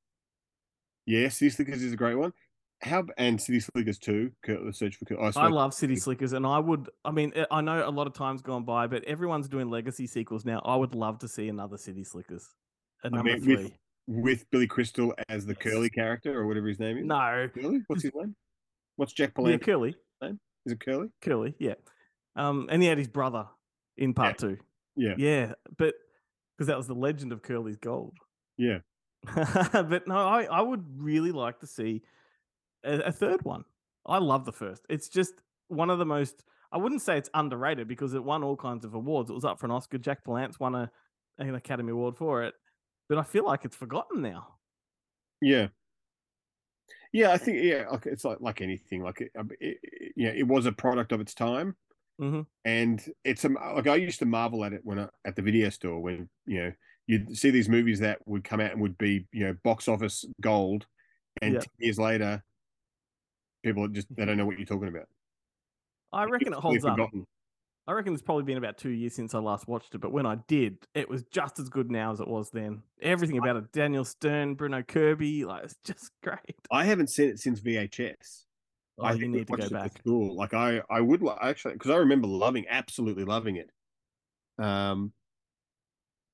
Yeah, City Slickers is a great one. How and City Slickers too. The search for. Oh, I sorry. love City Slickers, and I would. I mean, eh, I know a lot of times gone by, but everyone's doing legacy sequels now. I would love to see another City Slickers. A I number mean, three. with with Billy Crystal as the Yes. curly character or whatever his name is. No, Curly. What's his name? What's Jack yeah, Palance? Curly, Is it Curly? Curly, yeah. Um, and he had his brother in part two. Yeah. Yeah, but because that was the legend of Curly's gold. Yeah. but no, I, I would really like to see a, a third one. I love the first. It's just one of the most. I wouldn't say it's underrated because it won all kinds of awards. It was up for an Oscar. Jack Palance won a, an Academy Award for it, but I feel like it's forgotten now. Yeah. Yeah, I think yeah, it's like like anything. Like it, it, it- yeah, it was a product of its time, Mhm. and it's a like I used to marvel at it when I, at the video store when you know you'd see these movies that would come out and would be you know box office gold, and Yeah. 10 years later, people just they don't know what you're talking about. I reckon it holds up. I reckon it's probably been about two years since I last watched it, but when I did, it was just as good now as it was then. Everything about it, Daniel Stern, Bruno Kirby, like it's just great. I haven't seen it since VHS. I you need to go back. School. Like I, I would li- actually because I remember loving, absolutely loving it. Um.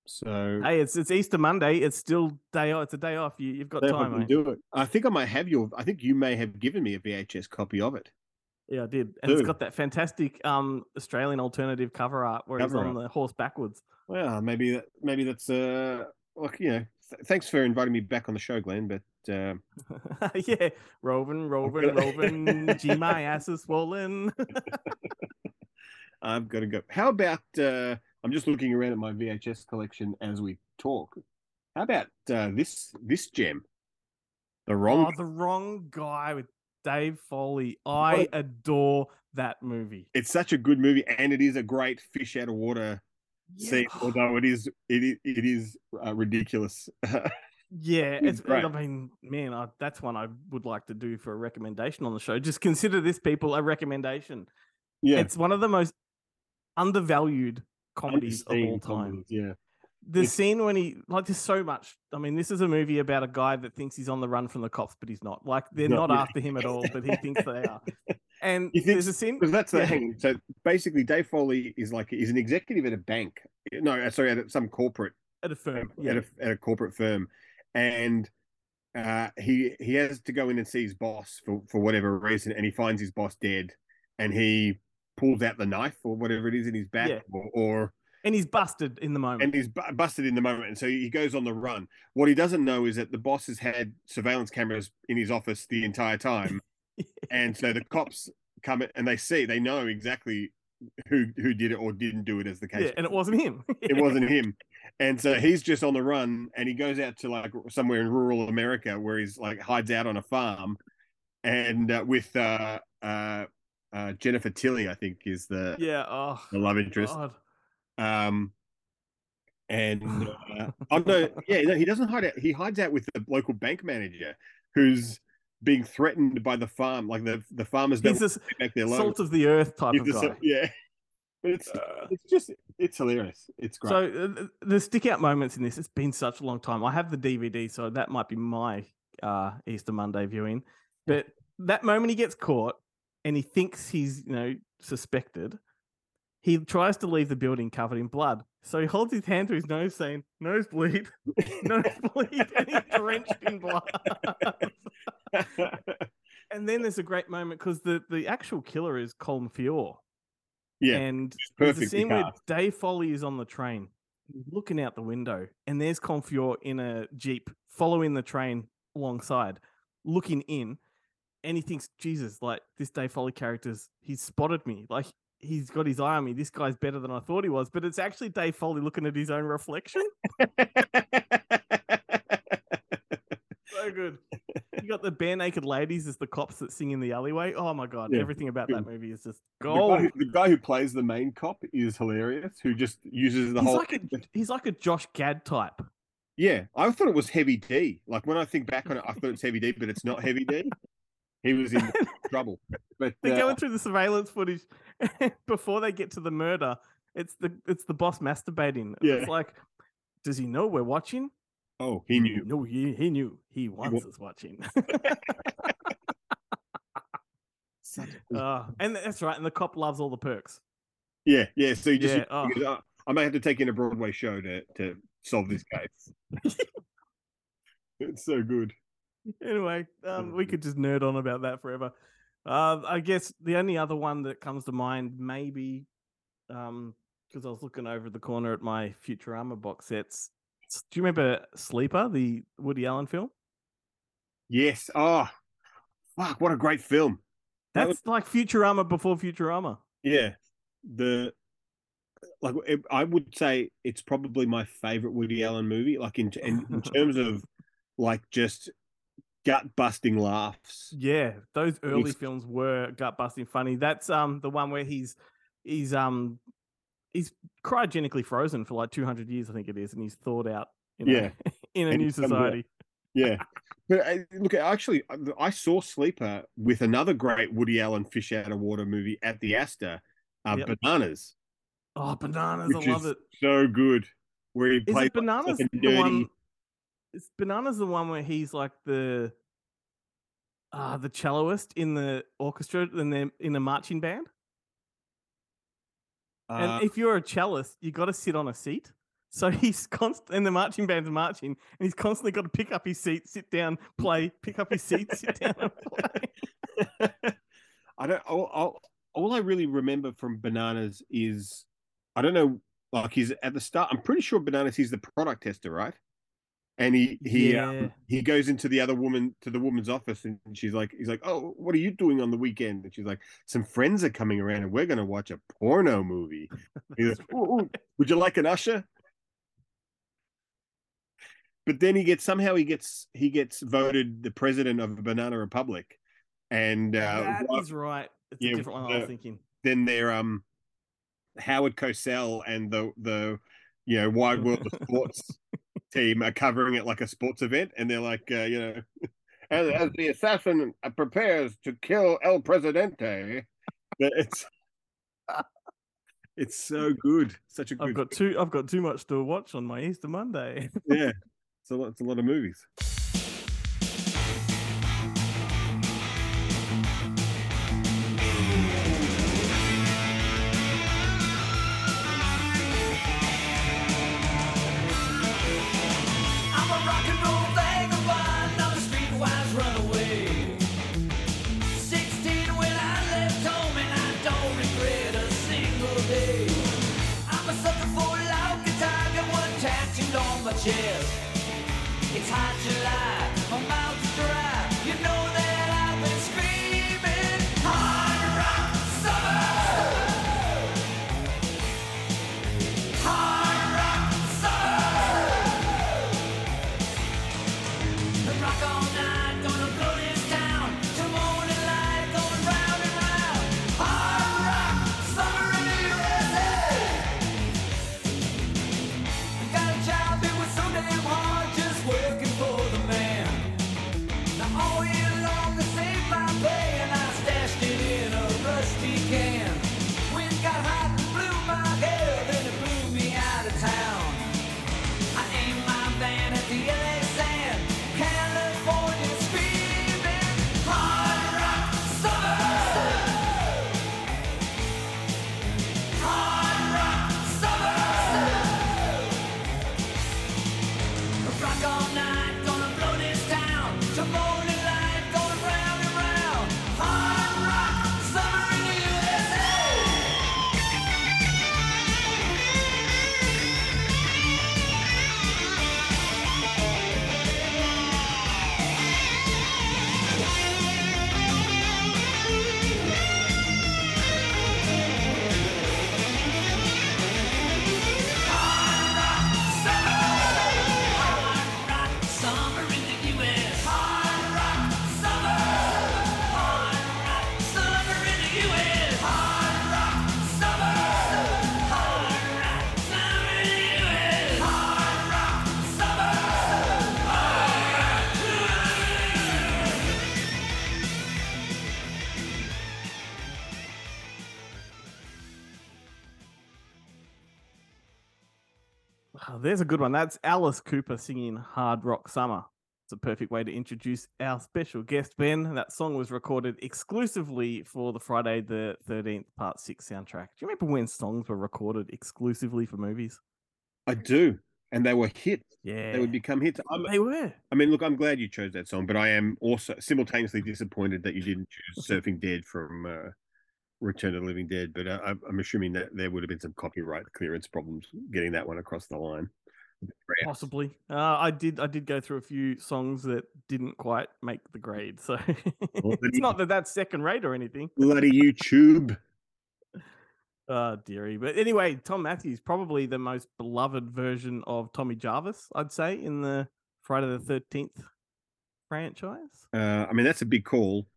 So Hey, it's it's Easter Monday. It's still day off. It's a day off. You you've got time, mate. do it. I think I might have your. I think you may have given me a VHS copy of it. Yeah, I did, and it's got that fantastic um Australian alternative cover art where he's on art. the horse backwards. Well, maybe that. Maybe that's uh like you know thanks for inviting me back on the show, Glenn. But uh, yeah, roving, roving, roving. Gee, my ass is swollen. I've got to go. How about? Uh, I'm just looking around at my VHS collection as we talk. How about uh, this this gem? The wrong. oh, the wrong guy with Dave Foley. I adore that movie. It's such a good movie, and it is a great fish out of water scene. Although it is it is, it is uh, ridiculous. Yeah, It's it's. great. I mean, man, I, that's one I would like to do for a recommendation on the show. Just consider this, people, a recommendation. yeah, It's one of the most undervalued comedies of all time. Yeah, The It's- scene when he like there's so much. I mean, this is a movie about a guy that thinks he's on the run from the cops, but he's not. Like they're not after him at all, but he thinks they are. And He thinks- there's a scene. because that's the Yeah. hang. So basically, Dave Foley is like he's an executive at a bank. No, uh, sorry, at some corporate at a firm. at, Yeah, a, at a corporate firm, and uh, he he has to go in and see his boss for for whatever reason, and he finds his boss dead, and he pulls out the knife or whatever it is in his back, Yeah. or, or and he's busted in the moment. and he's bu- busted in the moment, and so he goes on the run. What he doesn't know is that the boss has had surveillance cameras in his office the entire time, and so the cops come in and they see, they know exactly who who did it or didn't do it, as the case. yeah, and it wasn't him. it wasn't him. And so he's just on the run and he goes out to like somewhere in rural America where he's like hides out on a farm and uh, with uh, uh, uh, Jennifer Tilly, I think is the, Yeah. Oh, the love interest. God. Um, and uh, oh no, yeah, no, he doesn't hide out. He hides out with the local bank manager who's being threatened by the farm. Like the the farmers He's want a to take back their loan. salt of the earth type He's of guy. yeah, but it's it's just it's hilarious. It's great. So uh, the stick out moments in this, it's been such a long time. I have the DVD, so that might be my uh, Easter Monday viewing. But that moment he gets caught and he thinks he's, you know, suspected, he tries to leave the building covered in blood. So he holds his hand to his nose saying, nosebleed, nosebleed, and he's drenched in blood. and then there's a great moment because the, the actual killer is Colm Feore. yeah, And there's a scene where cast. Dave Foley is on the train, looking out the window, and there's Colm Feore in a jeep following the train alongside, looking in, and he thinks, Jesus, like this Dave Foley character's he's spotted me, like he's got his eye on me. This guy's better than I thought he was, but it's actually Dave Foley looking at his own reflection. so good. You got the Barenaked Ladies as the cops that sing in the alleyway. Oh my god, Yeah, everything about that movie is just The guy, gold. who, the guy who plays the main cop is hilarious. Who just uses the He's whole. like a he's like a Josh Gad type. Yeah, I thought it was Heavy D. Like when I think back on it, I thought it's Heavy D, but it's not Heavy D. He was in trouble. But They're uh, going through the surveillance footage before they get to the murder. It's the it's the boss masturbating. Yeah. It's like, does he know we're watching? oh, he knew. No, he he knew. He wants us watching. Uh, and that's right. And the cop loves all the perks. yeah, yeah. So he just Yeah, oh. he goes, "Oh, I may have to take in a Broadway show to to solve this case. it's so good. Anyway, um, we could just nerd on about that forever. Uh, I guess the only other one that comes to mind, maybe, um, because I was looking over the corner at my Futurama box sets. Do you remember Sleeper, the Woody Allen film? Yes. Oh, fuck! What a great film. That That's like Futurama before Futurama. Yeah, the like I would say it's probably my favorite Woody Allen movie. Like in in, in terms of like just gut busting laughs. Yeah, those early films were gut busting funny. That's um the one where he's he's um he's cryogenically frozen for like two hundred years, I think it is, and he's thawed out. You know, Yeah. in a And new he comes out. society. Yeah, but uh, look, actually, uh, I saw Sleeper with another great Woody Allen fish out of water movie at the Astor, uh, Yep. Bananas, Oh, bananas! I love it. so good. Where he Is plays bananas like a the one? nerdy- Is bananas the one where he's like the uh the celloist in the orchestra and they're in a marching band? uh, And if you're a cellist, you got to sit on a seat. So he's constant, and the marching band's marching, and he's constantly got to pick up his seat, sit down, play, pick up his seat, sit down, and play. I don't. All, all, all I really remember from Bananas is I don't know. Like he's at the start. I'm pretty sure Bananas. He's the product tester, right? And he he Yeah. um, he goes into the other woman to the woman's office, and she's like, he's like, oh, what are you doing on the weekend? And she's like, some friends are coming around, and we're gonna watch a porno movie. he goes "Ooh, ooh, would you like an usher? But then he gets somehow he gets he gets voted the president of the Banana Republic, and uh, that while- is right. It's yeah, a different one I was thinking. then they're um Howard Cosell and the the you know Wide World of Sports team are covering it like a sports event, and they're like uh, you know, as, as the assassin prepares to kill El Presidente, it's it's so good, such a good. I've got too. I've got too much to watch on my Easter Monday. yeah, it's a lot. It's a lot of movies. There's a good one. That's Alice Cooper singing Hard Rock Summer. It's a perfect way to introduce our special guest, Ben. That song was recorded exclusively for the Friday the 13th Part 6 soundtrack. Do you remember when songs were recorded exclusively for movies? I do, and they were hits. Yeah. They would become hits. I'm, They were. I mean, look, I'm glad you chose that song, but I am also simultaneously disappointed that you didn't choose "Surfing Dead" from uh, Return of the Living Dead. But uh, I'm assuming that there would have been some copyright clearance problems getting that one across the line. Possibly. Uh, I did. I did go through a few songs that didn't quite make the grade. So it's not that that's second rate or anything. Bloody YouTube. Uh, dearie. But anyway, Thom Mathews, probably the most beloved version of Tommy Jarvis, I'd say, in the Friday the 13th franchise. Uh, I mean, that's a big call,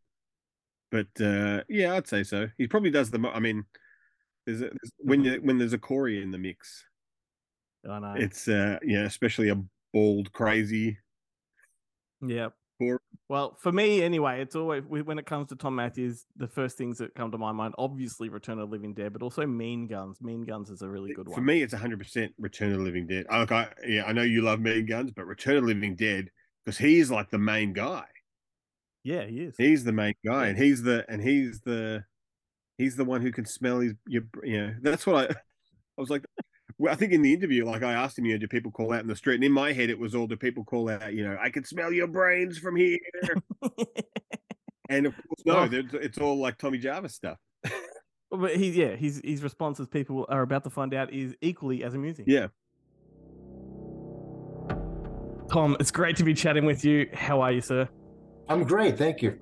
but uh, yeah, I'd say so. He probably does the. Mo- I mean, there's, a, there's when you when there's a Corey in the mix, I know. it's uh, yeah, especially a bald, crazy. yeah. Corey. Well, for me, anyway, it's always when it comes to Thom Mathews, the first things that come to my mind, obviously Return of the Living Dead, but also Mean Guns. Mean Guns is a really good one. For me, it's 100 percent Return of the Living Dead. I, look, I yeah, I know you love Mean Guns, but Return of the Living Dead because he's like the main guy. yeah, he is. He's the main guy, and he's the and he's the he's the one who can smell his your you know. That's what I I was like. Well, I think in the interview, like I asked him, you know, do people call out in the street? And in my head, it was all, do people call out, you know, I can smell your brains from here? and of course, no, Well- it's all like Tommy Jarvis stuff. but he, yeah, his his response, as people are about to find out, is equally as amusing. Yeah. Thom, it's great to be chatting with you. How are you, sir? I'm great, thank you.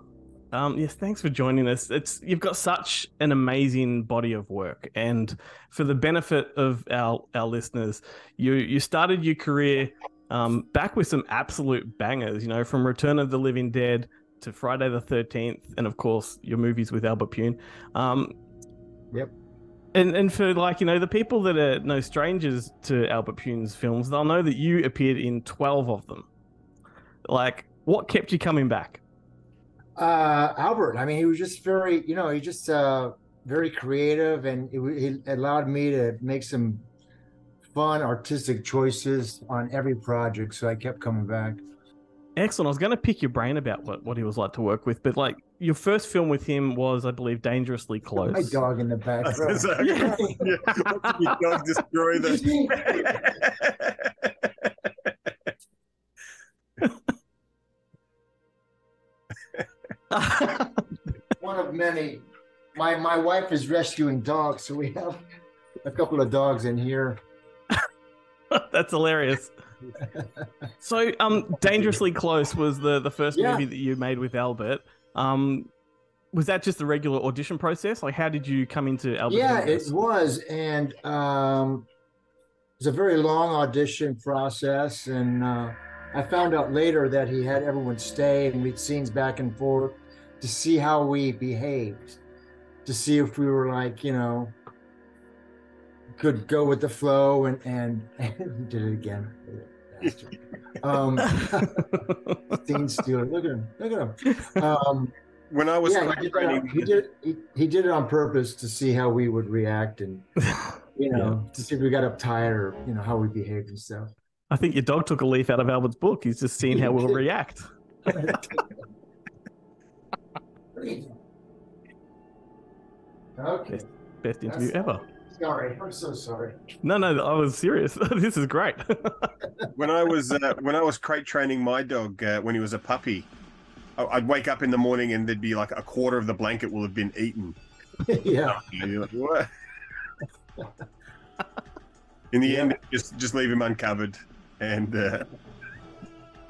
Um, yes, thanks for joining us. It's you've got such an amazing body of work, and for the benefit of our our listeners, you you started your career um, back with some absolute bangers. You know, from Return of the Living Dead to Friday the Thirteenth, and of course your movies with Albert Pyun. Um, Yep. And and for like you know the people that are no strangers to Albert Pyun's films, they'll know that you appeared in twelve of them. Like, what kept you coming back? Uh, Albert, I mean, he was just very, you know, he just uh, very creative, and it, it allowed me to make some fun artistic choices on every project. So I kept coming back. Excellent. I was going to pick your brain about what, what he was like to work with, but like your first film with him was, I believe, Dangerously Close. My dog in the back. row. Yeah. Your dog destroy the. One of many. My my wife is rescuing dogs, so we have a couple of dogs in here. That's hilarious. so, um, Dangerously Close was the the first Yeah. movie that you made with Albert. Um, was that just the regular audition process? Like, how did you come into Albert? yeah, it was, and um, it was a very long audition process, and uh, I found out later that he had everyone stay and we'd scenes back and forth to see how we behaved, to see if we were like, you know, could go with the flow, and and, he did it again. Bastard. Um, scene stealer. Look at him. Look at him. Um, When I was yeah, he did, that, training, he did he, he did it on purpose to see how we would react and you know to see if we got uptight or you know how we behaved and stuff. I think your dog took a leaf out of Albert's book. He's just seeing how we'll react. Okay, Best, best interview ever. sorry, I'm so sorry. No, no, I was serious. this is great. when I was uh, when I was crate training my dog uh, when he was a puppy, I- I'd wake up in the morning and there'd be like a quarter of the blanket will have been eaten. yeah, you're like, what? In the end, just just leave him uncovered and uh,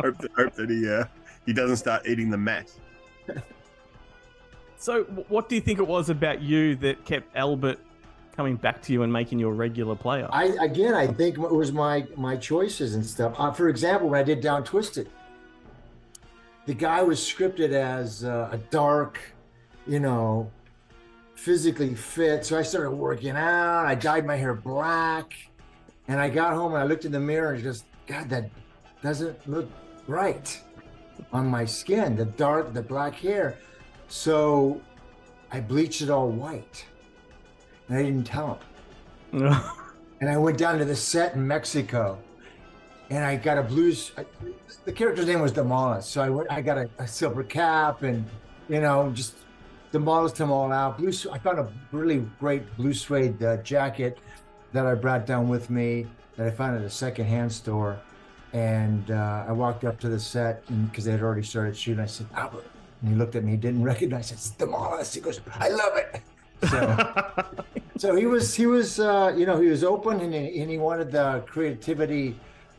hope that, hope that he uh, he doesn't start eating the mat. So, what do you think it was about you that kept Albert coming back to you and making you a regular player? I again I think it was my my choices and stuff. Uh, for example, when I did Down Twisted, the guy was scripted as uh, a dark, you know, physically fit. So I started working out. I dyed my hair black, and I got home and I looked in the mirror and just, God, that doesn't look right on my skin. The dark, the black hair. So I bleached it all white, and I didn't tell him and I went down to the set in Mexico, and I got a blues. The character's name was Demolis, so I went. I got a, a silver cap, and you know, just demolished him all out. Blue. I found a really great blue suede uh, jacket that I brought down with me that I found at a secondhand store, and uh, I walked up to the set because they had already started shooting. I said, Albert, and he looked at me. He didn't recognize. it. It's Demolis. He goes, I love it. So. So he was he was uh, you know he was open and he, and he wanted the creativity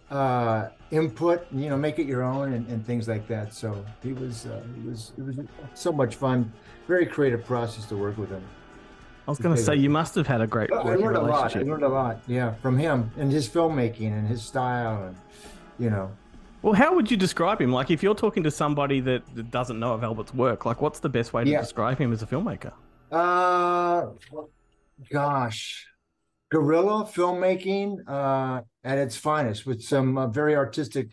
uh, input you know make it your own and, and things like that. So he was uh, he was it was so much fun, very creative process to work with him. I was going to say you must have had a great I learned a lot. I learned a lot, yeah, from him and his filmmaking and his style and you know. Well, how would you describe him? Like, if you're talking to somebody that, that doesn't know of Albert's work, like, what's the best way to Yeah. describe him as a filmmaker? Uh, gosh, guerrilla filmmaking uh, at its finest with some uh, very artistic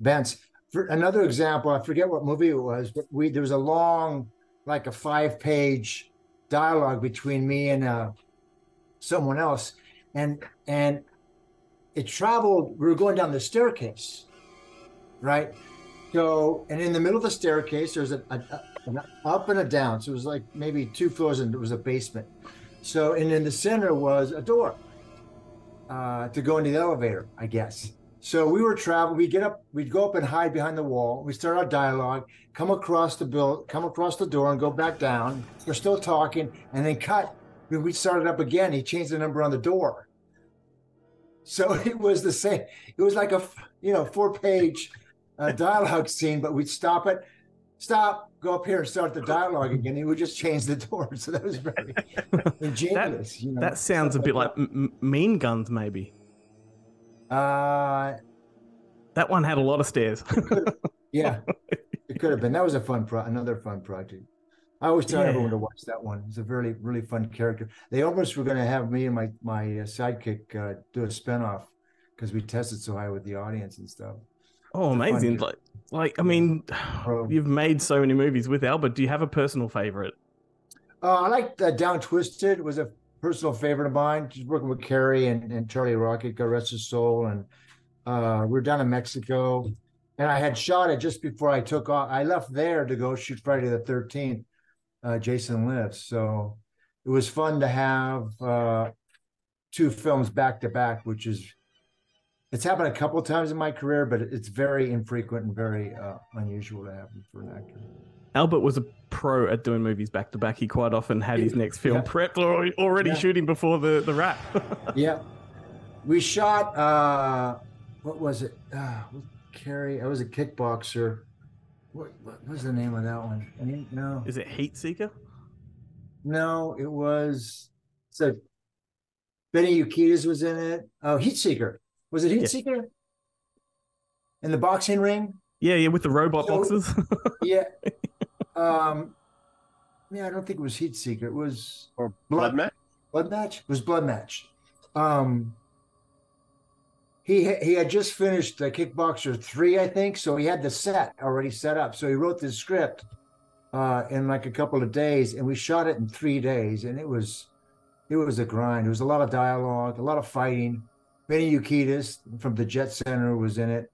bents. For another example, I forget what movie it was, but we there was a long, like a five-page dialogue between me and uh, someone else, and and it traveled. We were going down the staircase, right? So, and in the middle of the staircase, there's a, a, an up and a down. So it was like maybe two floors, and it was a basement. So, and in the center was a door uh, to go into the elevator, I guess. So we were traveling. We get up. We'd go up and hide behind the wall. We start our dialogue. Come across the bill. Come across the door and go back down. We're still talking, and then cut. We started up again, he changed the number on the door. So it was the same. It was like a you know four page a dialogue scene, but we'd stop it, stop, go up here and start the dialogue again. He would just change the door. So that was very ingenious. you know, That sounds a bit like like M- Mean Guns, maybe. that. Uh, That one had a lot of stairs. yeah, it could have been. That was a fun pro, another fun project. I always tell Yeah. everyone to watch that one. It's a really, really fun character. They almost were going to have me and my my uh, sidekick uh, do a spinoff because we tested so high with the audience and stuff. Oh, It's a fun amazing! Like, like I mean, Pro. you've made so many movies with Albert. Do you have a personal favorite? Uh, I like uh, Down Twisted. Was a personal favorite of mine. Just working with Carey and, and Charlie Rocket, God rest his soul. And uh, we were down in Mexico, and I had shot it just before I took off. I left there to go shoot Friday the Thirteenth. Uh, Jason lives, so it was fun to have uh, two films back to back, which is it's happened a couple of times in my career, but it's very infrequent and very uh, unusual to happen for an actor. Albert was a pro at doing movies back to back. He quite often had his next film Yeah. prepped or already Yeah. shooting before the the wrap. yeah. We shot uh what was it? Uh Carrie. I was a kickboxer. What what was the name of that one? I mean, no. Is it Heat Seeker? No, it was so Benny Urquidez was in it. Oh, Heat Seeker. Was it Heat Yeah. Seeker? In the boxing ring? Yeah, yeah, with the robot So- boxes. Yeah. um yeah, I don't think it was Heat Seeker. It was Or Blood Match? Blood match? It was blood match. Um he he had just finished the Kickboxer three, I think. So he had the set already set up. So he wrote the script uh, in like a couple of days, and we shot it in three days. And it was it was a grind. It was a lot of dialogue, a lot of fighting. Benny Urquidez from the Jet Center was in it,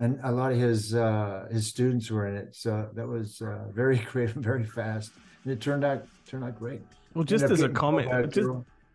and a lot of his uh, his students were in it. So that was uh, very creative, very fast, and it turned out turned out great. Well, just as a getting called by a comment, just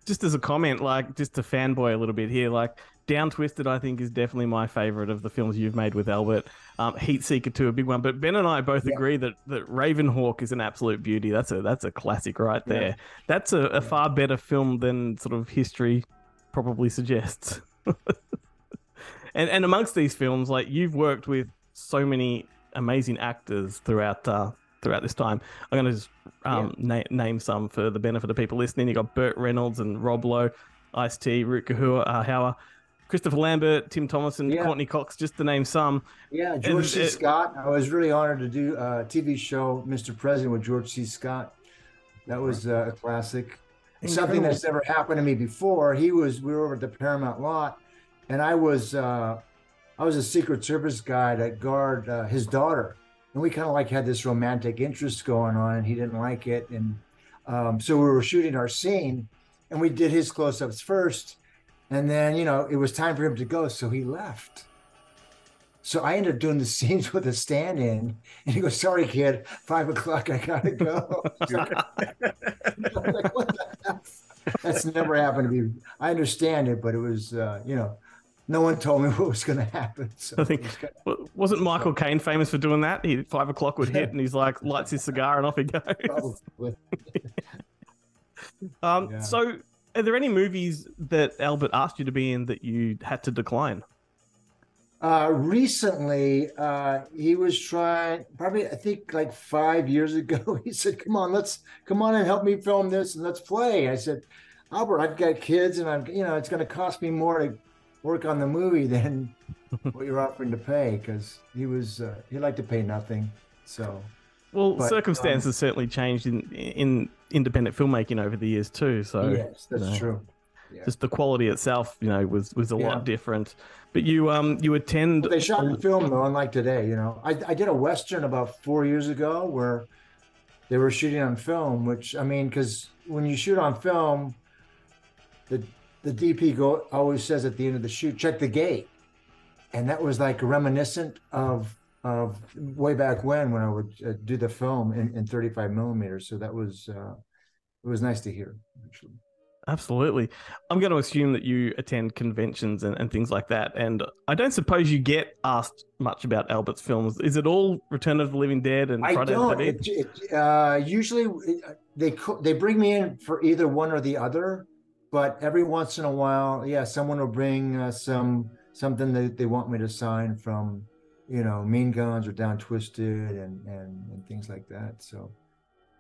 just as a comment, like just to fanboy a little bit here, like Down Twisted, I think is definitely my favorite of the films you've made with Albert. Um, Heat Seeker too, a big one. But Ben and I both Yeah. agree that that Ravenhawk is an absolute beauty. That's a that's a classic right Yeah. there. That's a, a far better film than sort of history probably suggests. and and amongst these films, like you've worked with so many amazing actors throughout uh, throughout this time. I'm going to just um, na- name some for the benefit of people listening. You got Burt Reynolds and Rob Lowe, Ice T, Root Kahua, uh, Hauer, Christopher Lambert, Tim Thomerson, Yeah. Courteney Cox, just to name some. Yeah, George C. it- Scott. I was really honored to do a TV show, Mr. President, with George C. Scott. That was uh, a classic. Something that's never happened to me before. He was. We were over at the Paramount lot, and I was. Uh, I was a Secret Service guy that guard uh, his daughter, and we kind of like had this romantic interest going on, and he didn't like it, and um, so we were shooting our scene, and we did his close-ups first, and then you know it was time for him to go, so he left. So I ended up doing the scenes with a stand-in, and he goes, "Sorry, kid, five o'clock, I gotta go." Like, "What the hell?" That's never happened to me. I understand it, but it was, uh, you know, no one told me what was going to happen. So I think was wasn't Michael Caine famous for doing that? He five o'clock would hit, and he's like lights his cigar, and off he goes. Um, Yeah. So, are there any movies that Albert asked you to be in that you had to decline? Uh, recently, uh, he was trying, probably, I think like five years ago, he said, Come on, let's come on and help me film this and let's play. I said, Albert, I've got kids and I'm, you know, it's going to cost me more to work on the movie than what you're offering to pay because he was, uh, he liked to pay nothing. So, Well, But, um, circumstances certainly changed in in independent filmmaking over the years too. So, yes, that's you know, true. Yeah. Just the quality itself, you know, was was a Yeah. lot different. But you um you attend. But they shot the film though, unlike today. You know, I, I did a western about four years ago where they were shooting on film. Which I mean, because when you shoot on film, the the DP go always says at the end of the shoot, check the gate, and that was like reminiscent of of way back when when I would uh, do the film in, in 35 millimeters. So that was uh, it was nice to hear. Actually. Absolutely. I'm going to assume that you attend conventions and, and things like that. And I don't suppose you get asked much about Albert's films. Is it all Return of the Living Dead and I Friday don't. 13th? It, it, uh, usually they they bring me in for either one or the other, but every once in a while, yeah, someone will bring uh, some something that they want me to sign from you know, Mean Guns or Down Twisted and and, and things like that. So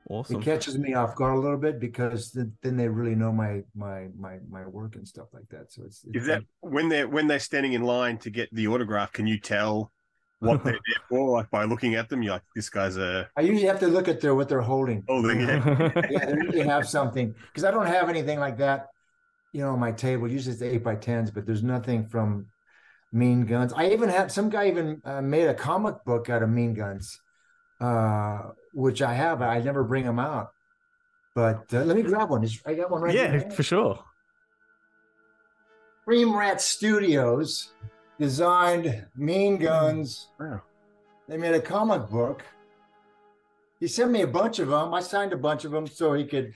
Awesome. it catches me off guard a little bit because then, then they really know my my my my work and stuff like that. So it's, it's Is that when they're when they're standing in line to get the autograph? Can you tell what they're there for? Like by looking at them, you're like, this guy's a I usually have to look at their what they're holding. holding. Yeah. yeah, they usually have something because I don't have anything like that, you know, on my table. Usually it's the eight by tens, but there's nothing from Mean Guns. I even have some guy even uh, made a comic book out of Mean Guns, uh, which I have. I never bring them out, but uh, let me grab one. I got one right here. yeah, here. for sure. Cream Rat Studios designed Mean Guns. Wow. They made a comic book. He sent me a bunch of them. I signed a bunch of them so he could,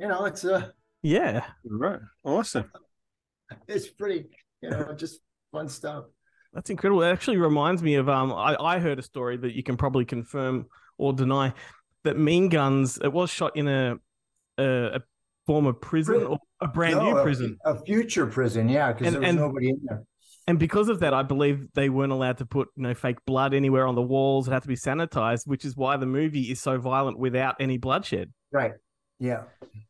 you know, it's uh Yeah. Right. Awesome. it's pretty, you know, just fun stuff. That's incredible. It actually reminds me of um I, I heard a story that you can probably confirm or deny that Mean Guns it was shot in a a, a former prison Pri- or a brand No, new prison. A, future prison, yeah, because there was and- nobody in there. And because of that, I believe they weren't allowed to put you know fake blood anywhere on the walls. It had to be sanitized, which is why the movie is so violent without any bloodshed. Right. Yeah.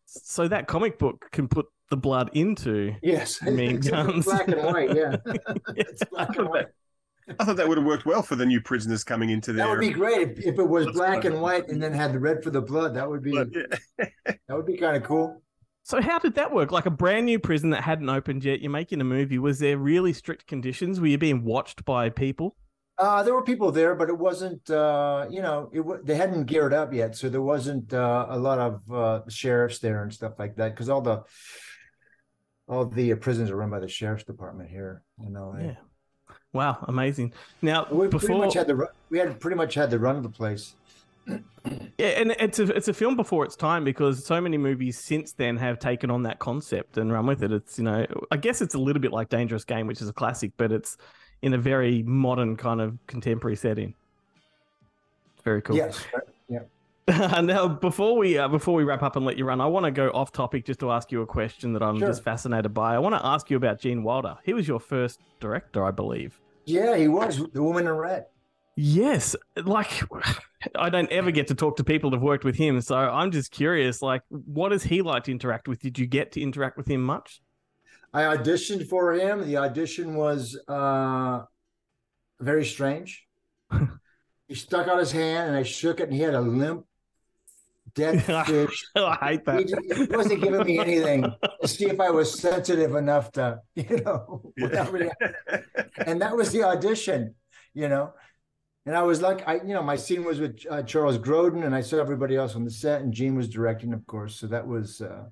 So that comic book can put the blood into Yes. Mean Except Guns. Black and white, yeah. it's black and white. I thought that would have worked well for the new prisoners coming into there. That would be great if, if it was That's black fine. and white and then had the red for the blood. That would be But, yeah. that would be kind of cool. So how did that work? Like a brand new prison that hadn't opened yet, you're making a movie. Was there really strict conditions? Were you being watched by people? Uh, there were people there, but it wasn't. Uh, you know, it wa- they hadn't geared up yet, so there wasn't uh, a lot of uh, sheriffs there and stuff like that. Because all the all the prisons are run by the sheriff's department here in LA. Yeah. Wow, amazing. Now We pretty much had the we had pretty much had the run of the place. Yeah, and it's a it's a film before its time because so many movies since then have taken on that concept and run with it. It's you know, I guess it's a little bit like Dangerous Game, which is a classic, but it's in a very modern kind of contemporary setting. It's very cool. Yes. Yeah. now, before we uh, before we wrap up and let you run, I want to go off topic just to ask you a question that I'm Sure. just fascinated by. I want to ask you about Gene Wilder. He was your first director, I believe. Yeah, he was the woman in red. Yes, like I don't ever get to talk to people that have worked with him, so I'm just curious. Like, what is he like to interact with? Did you get to interact with him much? I auditioned for him. The audition was uh, very strange. he stuck out his hand and I shook it, and he had a limp, dead fish. I hate He, that. just- he wasn't giving me anything to see if I was sensitive enough to, you know, rea- and that was the audition, you know. And I was like, I, you know, my scene was with uh, Charles Grodin, and I saw everybody else on the set, and Gene was directing, of course. So that was uh,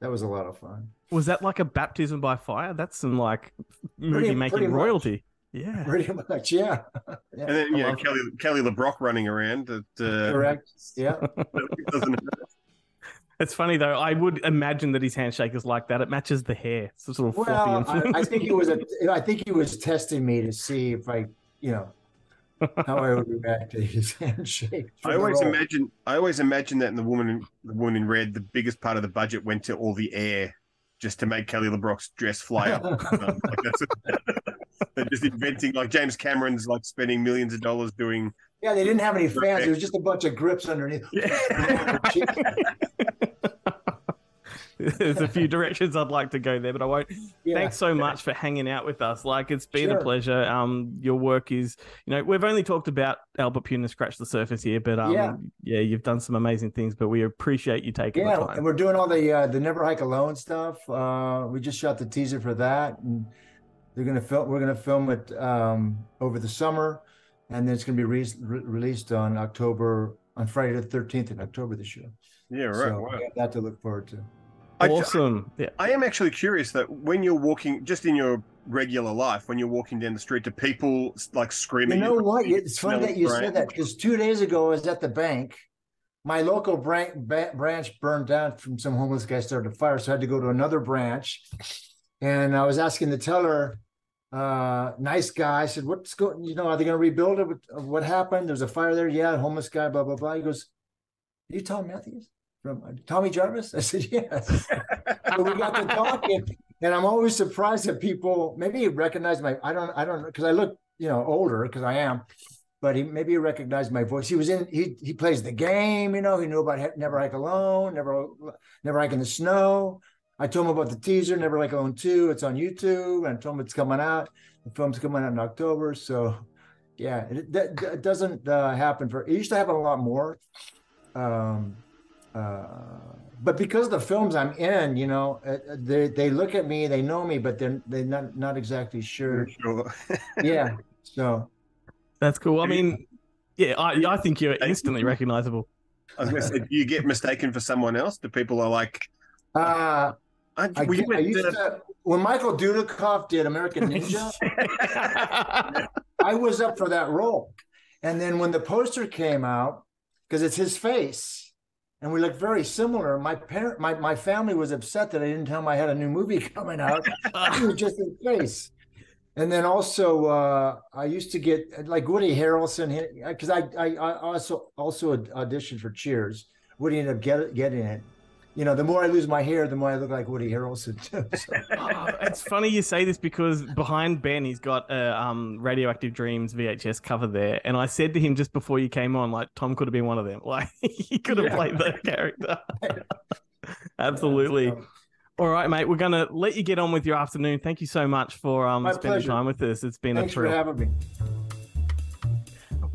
that was a lot of fun. Was that like a baptism by fire? That's some like movie making pretty much. royalty. Yeah. Pretty much, yeah. yeah. And then you know love- Kelly Kelly LeBrock running around. That, uh, Correct. Yeah. doesn't It's funny though. I would imagine that his handshake is like that. It matches the hair. It's sort of floppy Well, and I. I think he was a, I think he was testing me to see if I, you know, how I would react to his handshake. I always imagine I always imagine that in the woman in the woman in red, the biggest part of the budget went to all the air just to make Kelly LeBrock's dress fly up. Um, like they're just inventing like James Cameron's like spending millions of dollars doing Yeah, they didn't have any fans. It was just a bunch of grips underneath. There's a few directions I'd like to go there, but I won't. Yeah. Thanks so much for hanging out with us. Like it's been a pleasure. Um, your work is, you know, we've only talked about Albert Pyun scratch the surface here, but um, Yeah. yeah, you've done some amazing things. But we appreciate you taking the Yeah, and we're doing all the uh, the Never Hike Alone stuff. Uh, we just shot the teaser for that, and they're gonna film. We're gonna film it um, over the summer, and then it's gonna be re- re- released on October on Friday the thirteenth in October this year. Yeah, right. So wow. we have that to look forward to. I- Awesome. Yeah. I am actually curious that when you're walking, just in your regular life, when you're walking down the street, do people like screaming? You know what? It's funny that you brand? said that because two days ago I was at the bank. My local branch, branch burned down from some homeless guy started a fire, so I had to go to another branch. And I was asking the teller, uh, nice guy. I said, "What's going? You know, are they going to rebuild it? What, what happened? There's a fire there. Yeah, homeless guy. Blah blah blah." He goes, "Are you Thom Mathews from uh, Tommy Jarvis?" I said, "Yes." so we got to talking, and I'm always surprised that people maybe recognize my. I don't. I don't because I look you know, older because I am. But he maybe he recognized my voice. He was in. He he plays the game. You know, he knew about Never Hike Alone, Never Never Hike in the Snow. I told him about the teaser, Never Hike Alone Two. It's on YouTube, and I told him it's coming out. The film's coming out in October. So, yeah, it, doesn't uh, happen for. It used to happen a lot more. Um, but because of the films I'm in, you know, uh, uh, they they look at me, they know me, but they're they're not not exactly sure. Sure. Yeah. So That's cool. I mean, yeah, I, I think you're instantly recognizable. I was going to say, do you get mistaken for someone else? Do people are like, uh, I, I, get- I used to- to when Michael Dudikoff did American Ninja, I was up for that role. And then when the poster came out, because it's his face, and we looked very similar, my parent, my, my family was upset that I didn't tell them I had a new movie coming out. it was just his face. And then also, uh, I used to get like Woody Harrelson because I, I I also also auditioned for Cheers. Woody ended up get, getting it. You know, the more I lose my hair, the more I look like Woody Harrelson. Too. So, Oh, it's funny you say this because behind Ben, he's got a um, Radioactive Dreams VHS cover there, and I said to him just before you came on, like Tom could have been one of them. Like he could have Yeah. played that character. Absolutely. All right, mate. We're gonna let you get on with your afternoon. Thank you so much for um spending pleasure. time with us. It's been Thanks a for having me.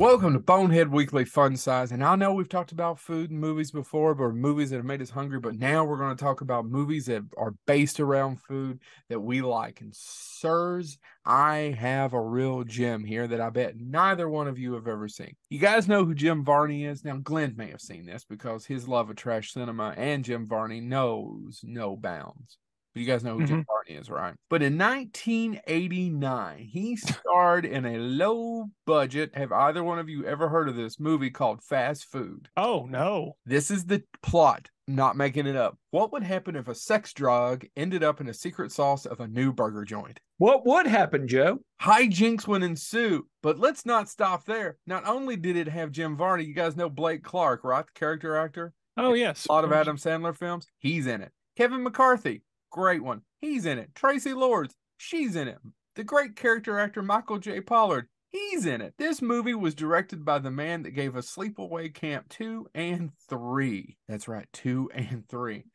Welcome to Bonehead Weekly Fun Size. And I know we've talked about food and movies before, but movies that have made us hungry. But now we're going to talk about movies that are based around food that we like. And sirs, I have a real gem here that I bet neither one of you have ever seen. You guys know who Jim Varney is? Now, Glenn may have seen this because his love of trash cinema and Jim Varney knows no bounds. But you guys know who Jim mm-hmm. Varney is, right? But in 1989, he starred in a low budget. Have either one of you ever heard of this movie called Fast Food? Oh no. This is the plot, not making it up. What would happen if a sex drug ended up in a secret sauce of a new burger joint? What would happen, Joe? Hijinks would ensue. But let's not stop there. Not only did it have Jim Varney, you guys know Blake Clark, right? The character actor. Oh yes. A lot of Adam Sandler films. He's in it. Kevin McCarthy, great one. He's in it. Traci Lords, she's in it. The great character actor Michael J. Pollard, he's in it. This movie was directed by the man that gave us Sleepaway Camp 2 and 3. That's right, 2 and 3.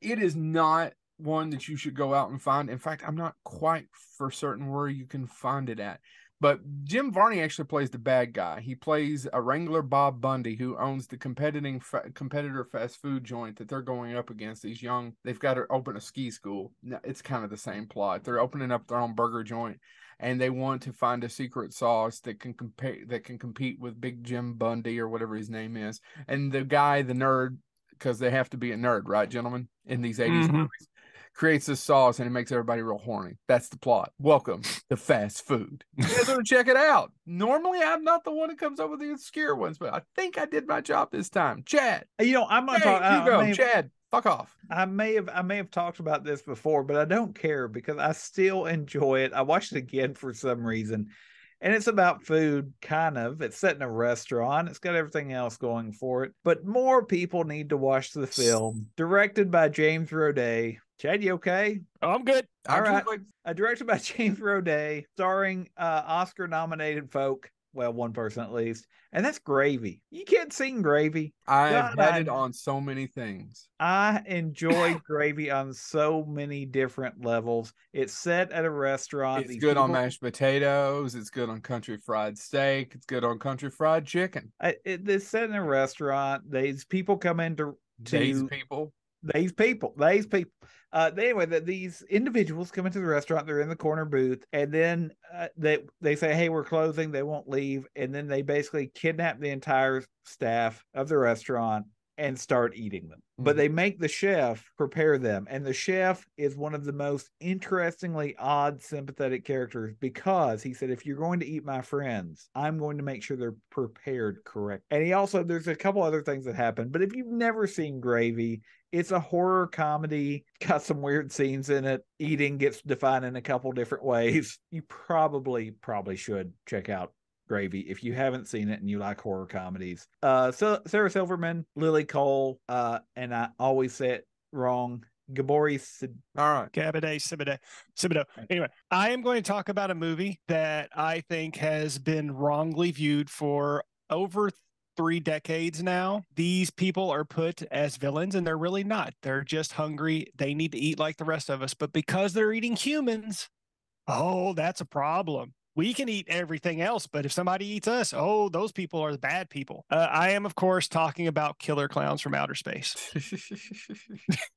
It is not one that you should go out and find. In fact, I'm not quite for certain where you can find it at. But Jim Varney actually plays the bad guy. He plays a Wrangler Bob Bundy who owns the competing fa- competitor fast food joint that they're going up against. These young, they've got to open a ski school. It's kind of the same plot. They're opening up their own burger joint, and they want to find a secret sauce that can compare that can compete with Big Jim Bundy or whatever his name is. And the guy, the nerd, because they have to be a nerd, right, gentlemen, in these 80s Mhm. movies creates this sauce and it makes everybody real horny. That's the plot. Welcome to fast food. You guys want to check it out. Normally, I'm not the one that comes up with the obscure ones, but I think I did my job this time. Chad. You know, I'm gonna Hey, talk. you I- I go, mean, Chad. Fuck off. I may have I may have talked about this before, but I don't care because I still enjoy it. I watched it again for some reason. And it's about food, kind of. It's set in a restaurant. It's got everything else going for it. But more people need to watch the film. Directed by James Roday. Chad, you okay? Oh, I'm good. All right. Absolutely. Uh, directed by James Roday, starring uh, Oscar nominated folk. Well, one person at least. And that's Gravy. You can't sing Gravy. I've God, had I- it on so many things. I enjoy gravy on so many different levels. It's set at a restaurant. It's These good on mashed potatoes. It's good on country fried steak. It's good on country fried chicken. I- it- It's set in a restaurant. These people come into to These people. these people, these people. Uh, anyway, that these individuals come into the restaurant. They're in the corner booth, and then uh, they they say, "Hey, we're closing." They won't leave, and then they basically kidnap the entire staff of the restaurant and start eating them. But Mhm. they make the chef prepare them, and the chef is one of the most interestingly odd, sympathetic characters because he said, "If you're going to eat my friends, I'm going to make sure they're prepared correct." And he also there's a couple other things that happen, but if you've never seen Gravy, it's a horror comedy, got some weird scenes in it. Eating gets defined in a couple different ways. You probably, probably should check out Gravy if you haven't seen it and you like horror comedies. Uh, so Sarah Silverman, Lily Cole, uh, and I always say it wrong. Gabori Sid- All right. Gabiday, Sibiday, Sibido. Anyway, I am going to talk about a movie that I think has been wrongly viewed for over three decades now. These people are put as villains and they're really not. They're just hungry. They need to eat like the rest of us. But because they're eating humans, oh, that's a problem. We can eat everything else, but if somebody eats us, oh, those people are the bad people. Uh, I am, of course, talking about killer clowns from outer space.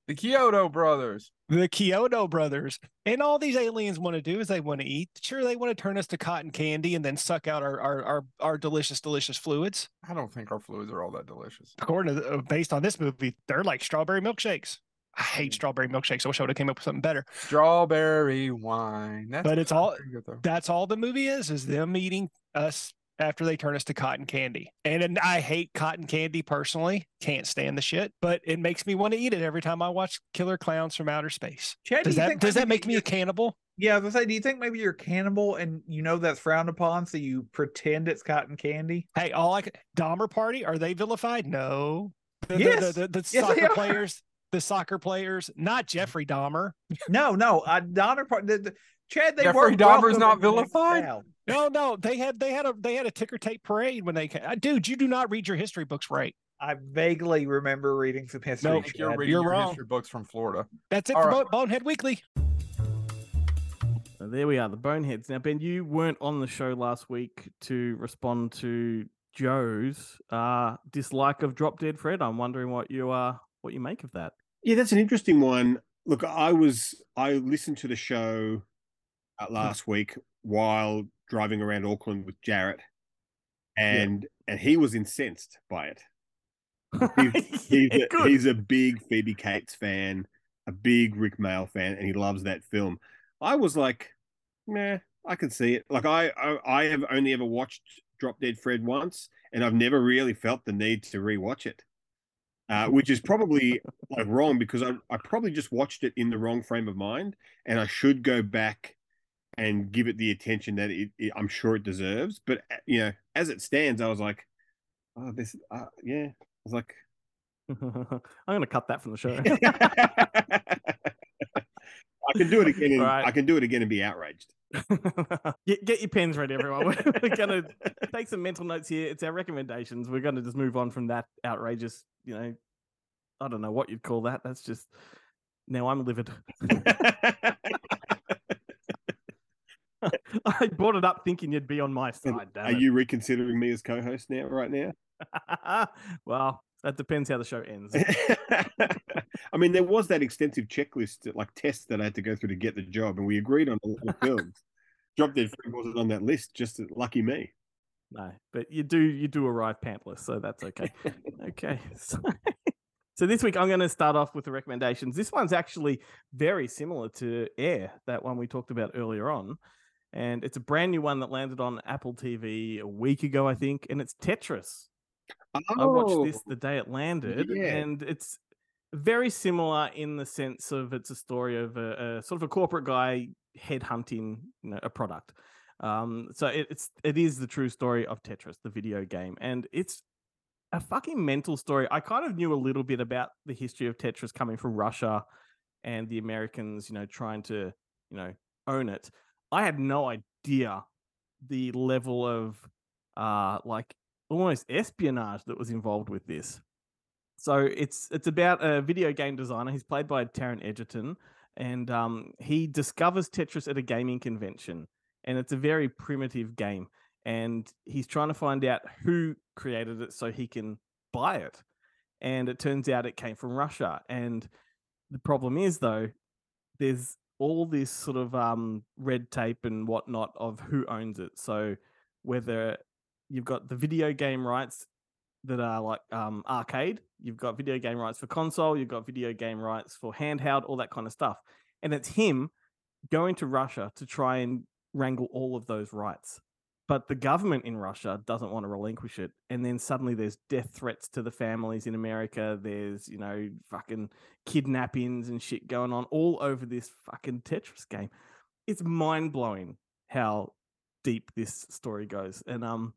the Chiodo brothers. the Chiodo brothers. And all these aliens want to do is they want to eat. Sure, they want to turn us to cotton candy and then suck out our our our, our delicious, delicious fluids. I don't think our fluids are all that delicious. According to the, uh, based on this movie, they're like strawberry milkshakes. I hate strawberry milkshakes. I wish I would have came up with something better. Strawberry wine. That's but it's all good, that's all the movie is is them eating us after they turn us to cotton candy. And, and I hate cotton candy personally. Can't stand the shit, but it makes me want to eat it every time I watch Killer Clowns from Outer Space. Chad, does you that does that make me a cannibal? Yeah, I was gonna say, do you think maybe you're a cannibal and you know that's frowned upon, so you pretend it's cotton candy? Hey, all I could, Dahmer party are they vilified? No. The, the- Yes. the, the, the Yes, soccer are. players, the soccer players, not Jeffrey Dahmer. No, no, uh, Donner. The, the, Chad, they Jeffrey weren't Dahmer's not in the next vilified? No, no, they had they had a they had a ticker tape parade when they came. Uh, Dude, you do not read your history books right. I vaguely remember reading some history. No, I you're Chad. reading You're your wrong. history books from Florida. That's it All for right. Bonehead Weekly. So there we are, the Boneheads. Now, Ben, you weren't on the show last week to respond to Joe's uh, dislike of Drop Dead Fred. I'm wondering what you uh, what you make of that. Yeah, that's an interesting one. Look, I was I listened to the show uh, last week while driving around Auckland with Jarrett, and and he was incensed by it. He's, he's, Yeah, a, he's a big Phoebe Cates fan, a big Rik Mayall fan, and he loves that film. I was like, nah, I can see it. Like I, I, I have only ever watched Drop Dead Fred once, and I've never really felt the need to rewatch it, uh, which is probably like wrong because I, I probably just watched it in the wrong frame of mind, and I should go back and give it the attention that it, it I'm sure it deserves. But uh, you know, as it stands, I was like, oh, this, uh, yeah. I was like, I'm going to cut that from the show. I can do it again. And, Right. I can do it again and be outraged. get, get your pens ready, everyone. We're, we're going to take some mental notes here. It's our recommendations. We're going to just move on from that outrageous, you know, I don't know what you'd call that. That's just now I'm livid. I brought it up thinking you'd be on my side. Are it. you reconsidering me as co-host now? Right now? well, that depends how the show ends. I mean, there was that extensive checklist, like tests that I had to go through to get the job, and we agreed on a lot of films. Drop Dead Fred wasn't on that list. Just lucky me. No, but you do you do arrive pantless, so that's okay. okay. So, so this week I'm going to start off with the recommendations. This one's actually very similar to Air, that one we talked about earlier on. And it's a brand new one that landed on Apple TV a week ago, I think, and it's Tetris. I watched this the day it landed, yeah. and it's very similar in the sense of it's a story of a, a sort of a corporate guy headhunting you know, a product. Um, so it, it's it is the true story of Tetris, the video game, and it's a fucking mental story. I kind of knew a little bit about the history of Tetris coming from Russia and the Americans, you know, trying to you know own it. I had no idea the level of uh like almost espionage that was involved with this. So it's it's about a video game designer. He's played by Taron Egerton, and um, he discovers Tetris at a gaming convention, and it's a very primitive game. And he's trying to find out who created it so he can buy it. And it turns out it came from Russia. And the problem is though, there's all this sort of um, red tape and whatnot of who owns it. So whether you've got the video game rights that are like um, arcade, you've got video game rights for console, you've got video game rights for handheld, all that kind of stuff. And it's him going to Russia to try and wrangle all of those rights. But the government in Russia doesn't want to relinquish it. And then suddenly there's death threats to the families in America. There's, you know, fucking kidnappings and shit going on all over this fucking Tetris game. It's mind blowing how deep this story goes. And um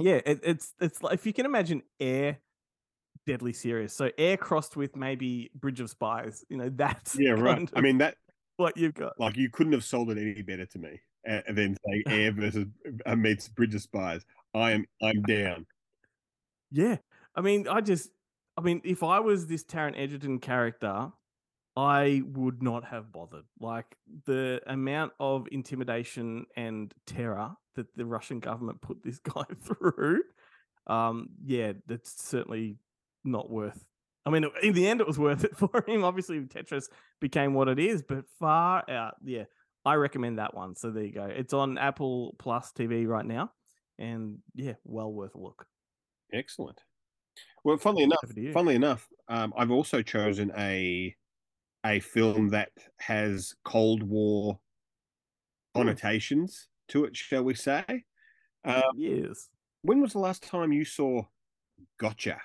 yeah, it, it's it's like if you can imagine air deadly serious. So air crossed with maybe Bridge of Spies. You know, that's Yeah, right. I mean that what you've got. like you couldn't have sold it any better to me uh, than saying Air versus uh, meets Bridge of Spies. I am I'm down. Yeah. I mean, I just, I mean, if I was this Taron Egerton character, I would not have bothered. Like the amount of intimidation and terror that the Russian government put this guy through, um, yeah, that's certainly not worth. I mean, in the end, it was worth it for him. Obviously, Tetris became what it is, but far out, yeah, I recommend that one. So there you go. It's on Apple Plus TV right now, and yeah, well worth a look. Excellent. Well, funnily enough, Over to you. funnily enough, um, I've also chosen a a film that has Cold War connotations to it, shall we say? Um, yes. When was the last time you saw Gotcha?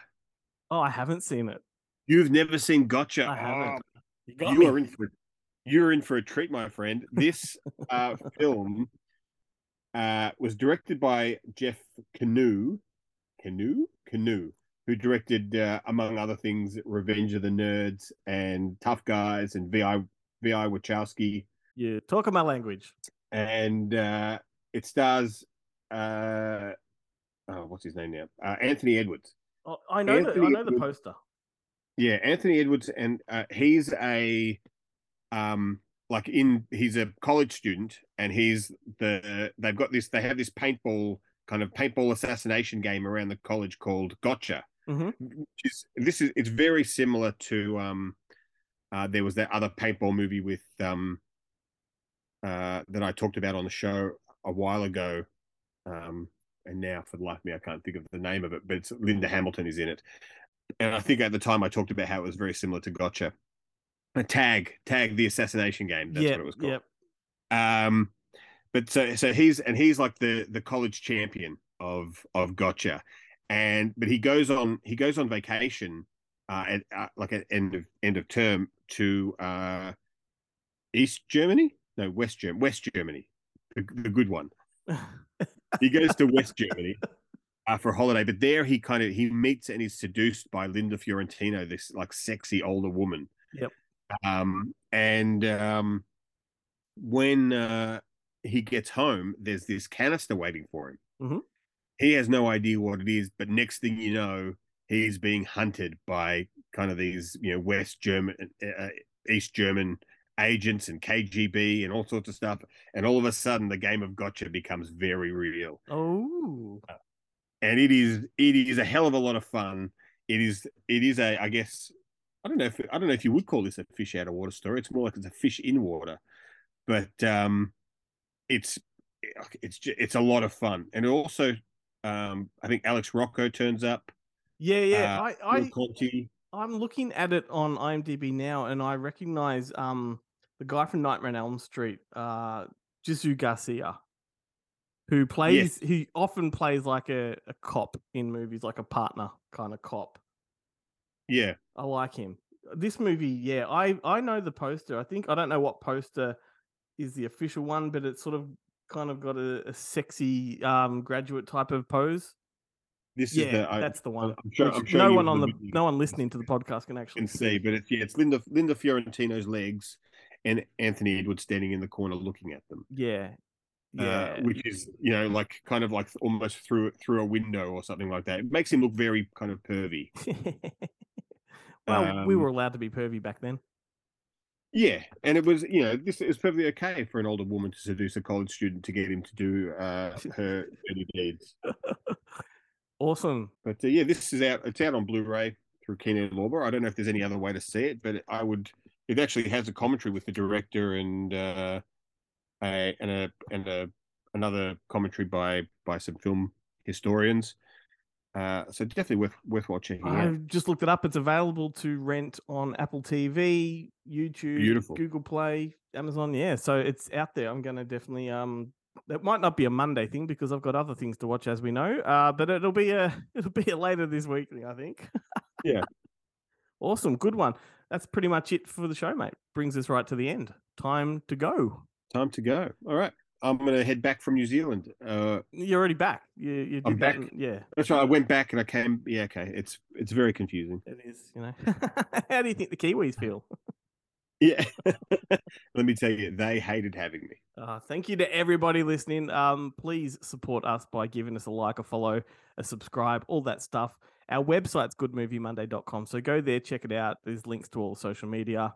Oh, I haven't seen it. You've never seen Gotcha. I haven't. Oh, you you are in for you're in for a treat, my friend. This uh, film uh, was directed by Jeff Kanew, Kanew, Kanew, who directed, uh, among other things, Revenge of the Nerds and Tough Guys and Vi Vi Warshawski, Yeah, talk my language. and uh, it stars uh, oh, what's his name now? Uh, Anthony Edwards. Oh, I know the, I know the poster. Yeah, Anthony Edwards, and uh, he's a um like in he's a college student, and he's the they've got this they have this paintball kind of paintball assassination game around the college called Gotcha. Mhm. Which is this is it's very similar to um uh there was that other paintball movie with um uh that I talked about on the show a while ago. Um and now for the life of me I can't think of the name of it, but it's Linda Hamilton is in it and I think at the time I talked about how it was very similar to Gotcha. A tag, tag the assassination game. That's Yep, what it was called. yep. Um, but so so he's and he's like the the college champion of of Gotcha, and but he goes on he goes on vacation, uh, at uh, like at end of end of term to uh, East Germany, no West Germany, West Germany, the, the good one. he goes to West Germany uh, for a holiday, but there he kind of he meets and is seduced by Linda Fiorentino, this like sexy older woman. Yep. Um, and um, when uh, he gets home, there's this canister waiting for him. Mhm. He has no idea what it is, but next thing you know, he's being hunted by kind of these, you know, West German, uh, East German agents and KGB and all sorts of stuff. And all of a sudden, the game of gotcha becomes very real Oh, and it is it is a hell of a lot of fun. It is it is a I guess I don't know if I don't know if you would call this a fish out of water story. It's more like it's a fish in water, but um, it's it's it's a lot of fun, and it also um, I think Alex Rocco turns up. yeah, yeah. Uh, I, I, Conti. I'm looking at it on IMDb now, and I recognize um the guy from Nightmare on Elm Street, uh, Jsu Garcia, who plays. He often plays like a, a cop in movies, like a partner kind of cop. Yeah, I like him. This movie, yeah, I I know the poster. I think I don't know what poster is the official one, but it's sort of kind of got a, a sexy um graduate type of pose. this yeah, is the I, that's the one. I'm sure, I'm sure no one on the no one listening to the podcast can actually can see, but it's yeah, it's Linda Linda Fiorentino's legs and Anthony Edwards standing in the corner looking at them. Yeah, uh, yeah. which is you know like kind of like almost through through a window or something like that. It makes him look very kind of pervy. well, we um, were allowed to be pervy back then. Yeah, and it was you know this is perfectly okay for an older woman to seduce a college student to get him to do uh, her dirty deeds. Awesome. But uh, yeah, this is out. It's out on Blu-ray through Kino Lorber. I don't know if there's any other way to see it, but I would. It actually has a commentary with the director and uh, a and a and a another commentary by by some film historians. Uh, so definitely worth worthwhile checking I out. just looked it up. It's available to rent on Apple TV, YouTube, Beautiful. Google Play, Amazon. Yeah, so it's out there. I'm going to definitely um. That might not be a Monday thing because I've got other things to watch, as we know. Uh, but it'll be a it'll be a later this week thing, I think. Yeah. Awesome, good one. That's pretty much it for the show, mate. Brings us right to the end. Time to go. Time to go. All right. I'm gonna head back from New Zealand. Uh, You're already back. You, you I'm back. yeah, that's right. I went back and I came. Yeah, okay. It's it's very confusing. it is. You know, how do you think the Kiwis feel? Yeah. Let me tell you, they hated having me. Uh, thank you to everybody listening. Um, please support us by giving us a like, a follow, a subscribe, all that stuff. Our website's goodmoviemonday.com. So go there, check it out. There's links to all social media.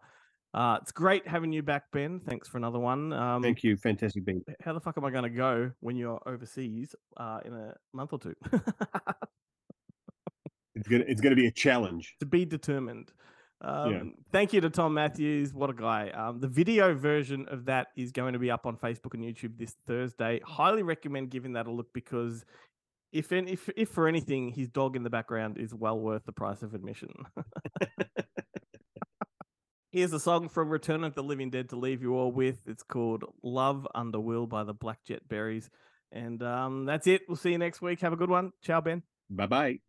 Uh, it's great having you back, Ben. Thanks for another one. Um, Thank you, fantastic being. How the fuck am I going to go when you're overseas uh, in a month or two? It's gonna it's gonna be a challenge. to be determined. Um, Yeah. Thank you to Thom Mathews. What a guy. Um, the video version of that is going to be up on Facebook and YouTube this Thursday. Highly recommend giving that a look because if if if for anything, his dog in the background is well worth the price of admission. Here's a song from Return of the Living Dead to leave you all with. It's called Love Under Will by the Black Jet Berries. And um, that's it. We'll see you next week. Have a good one. Ciao, Ben. Bye bye.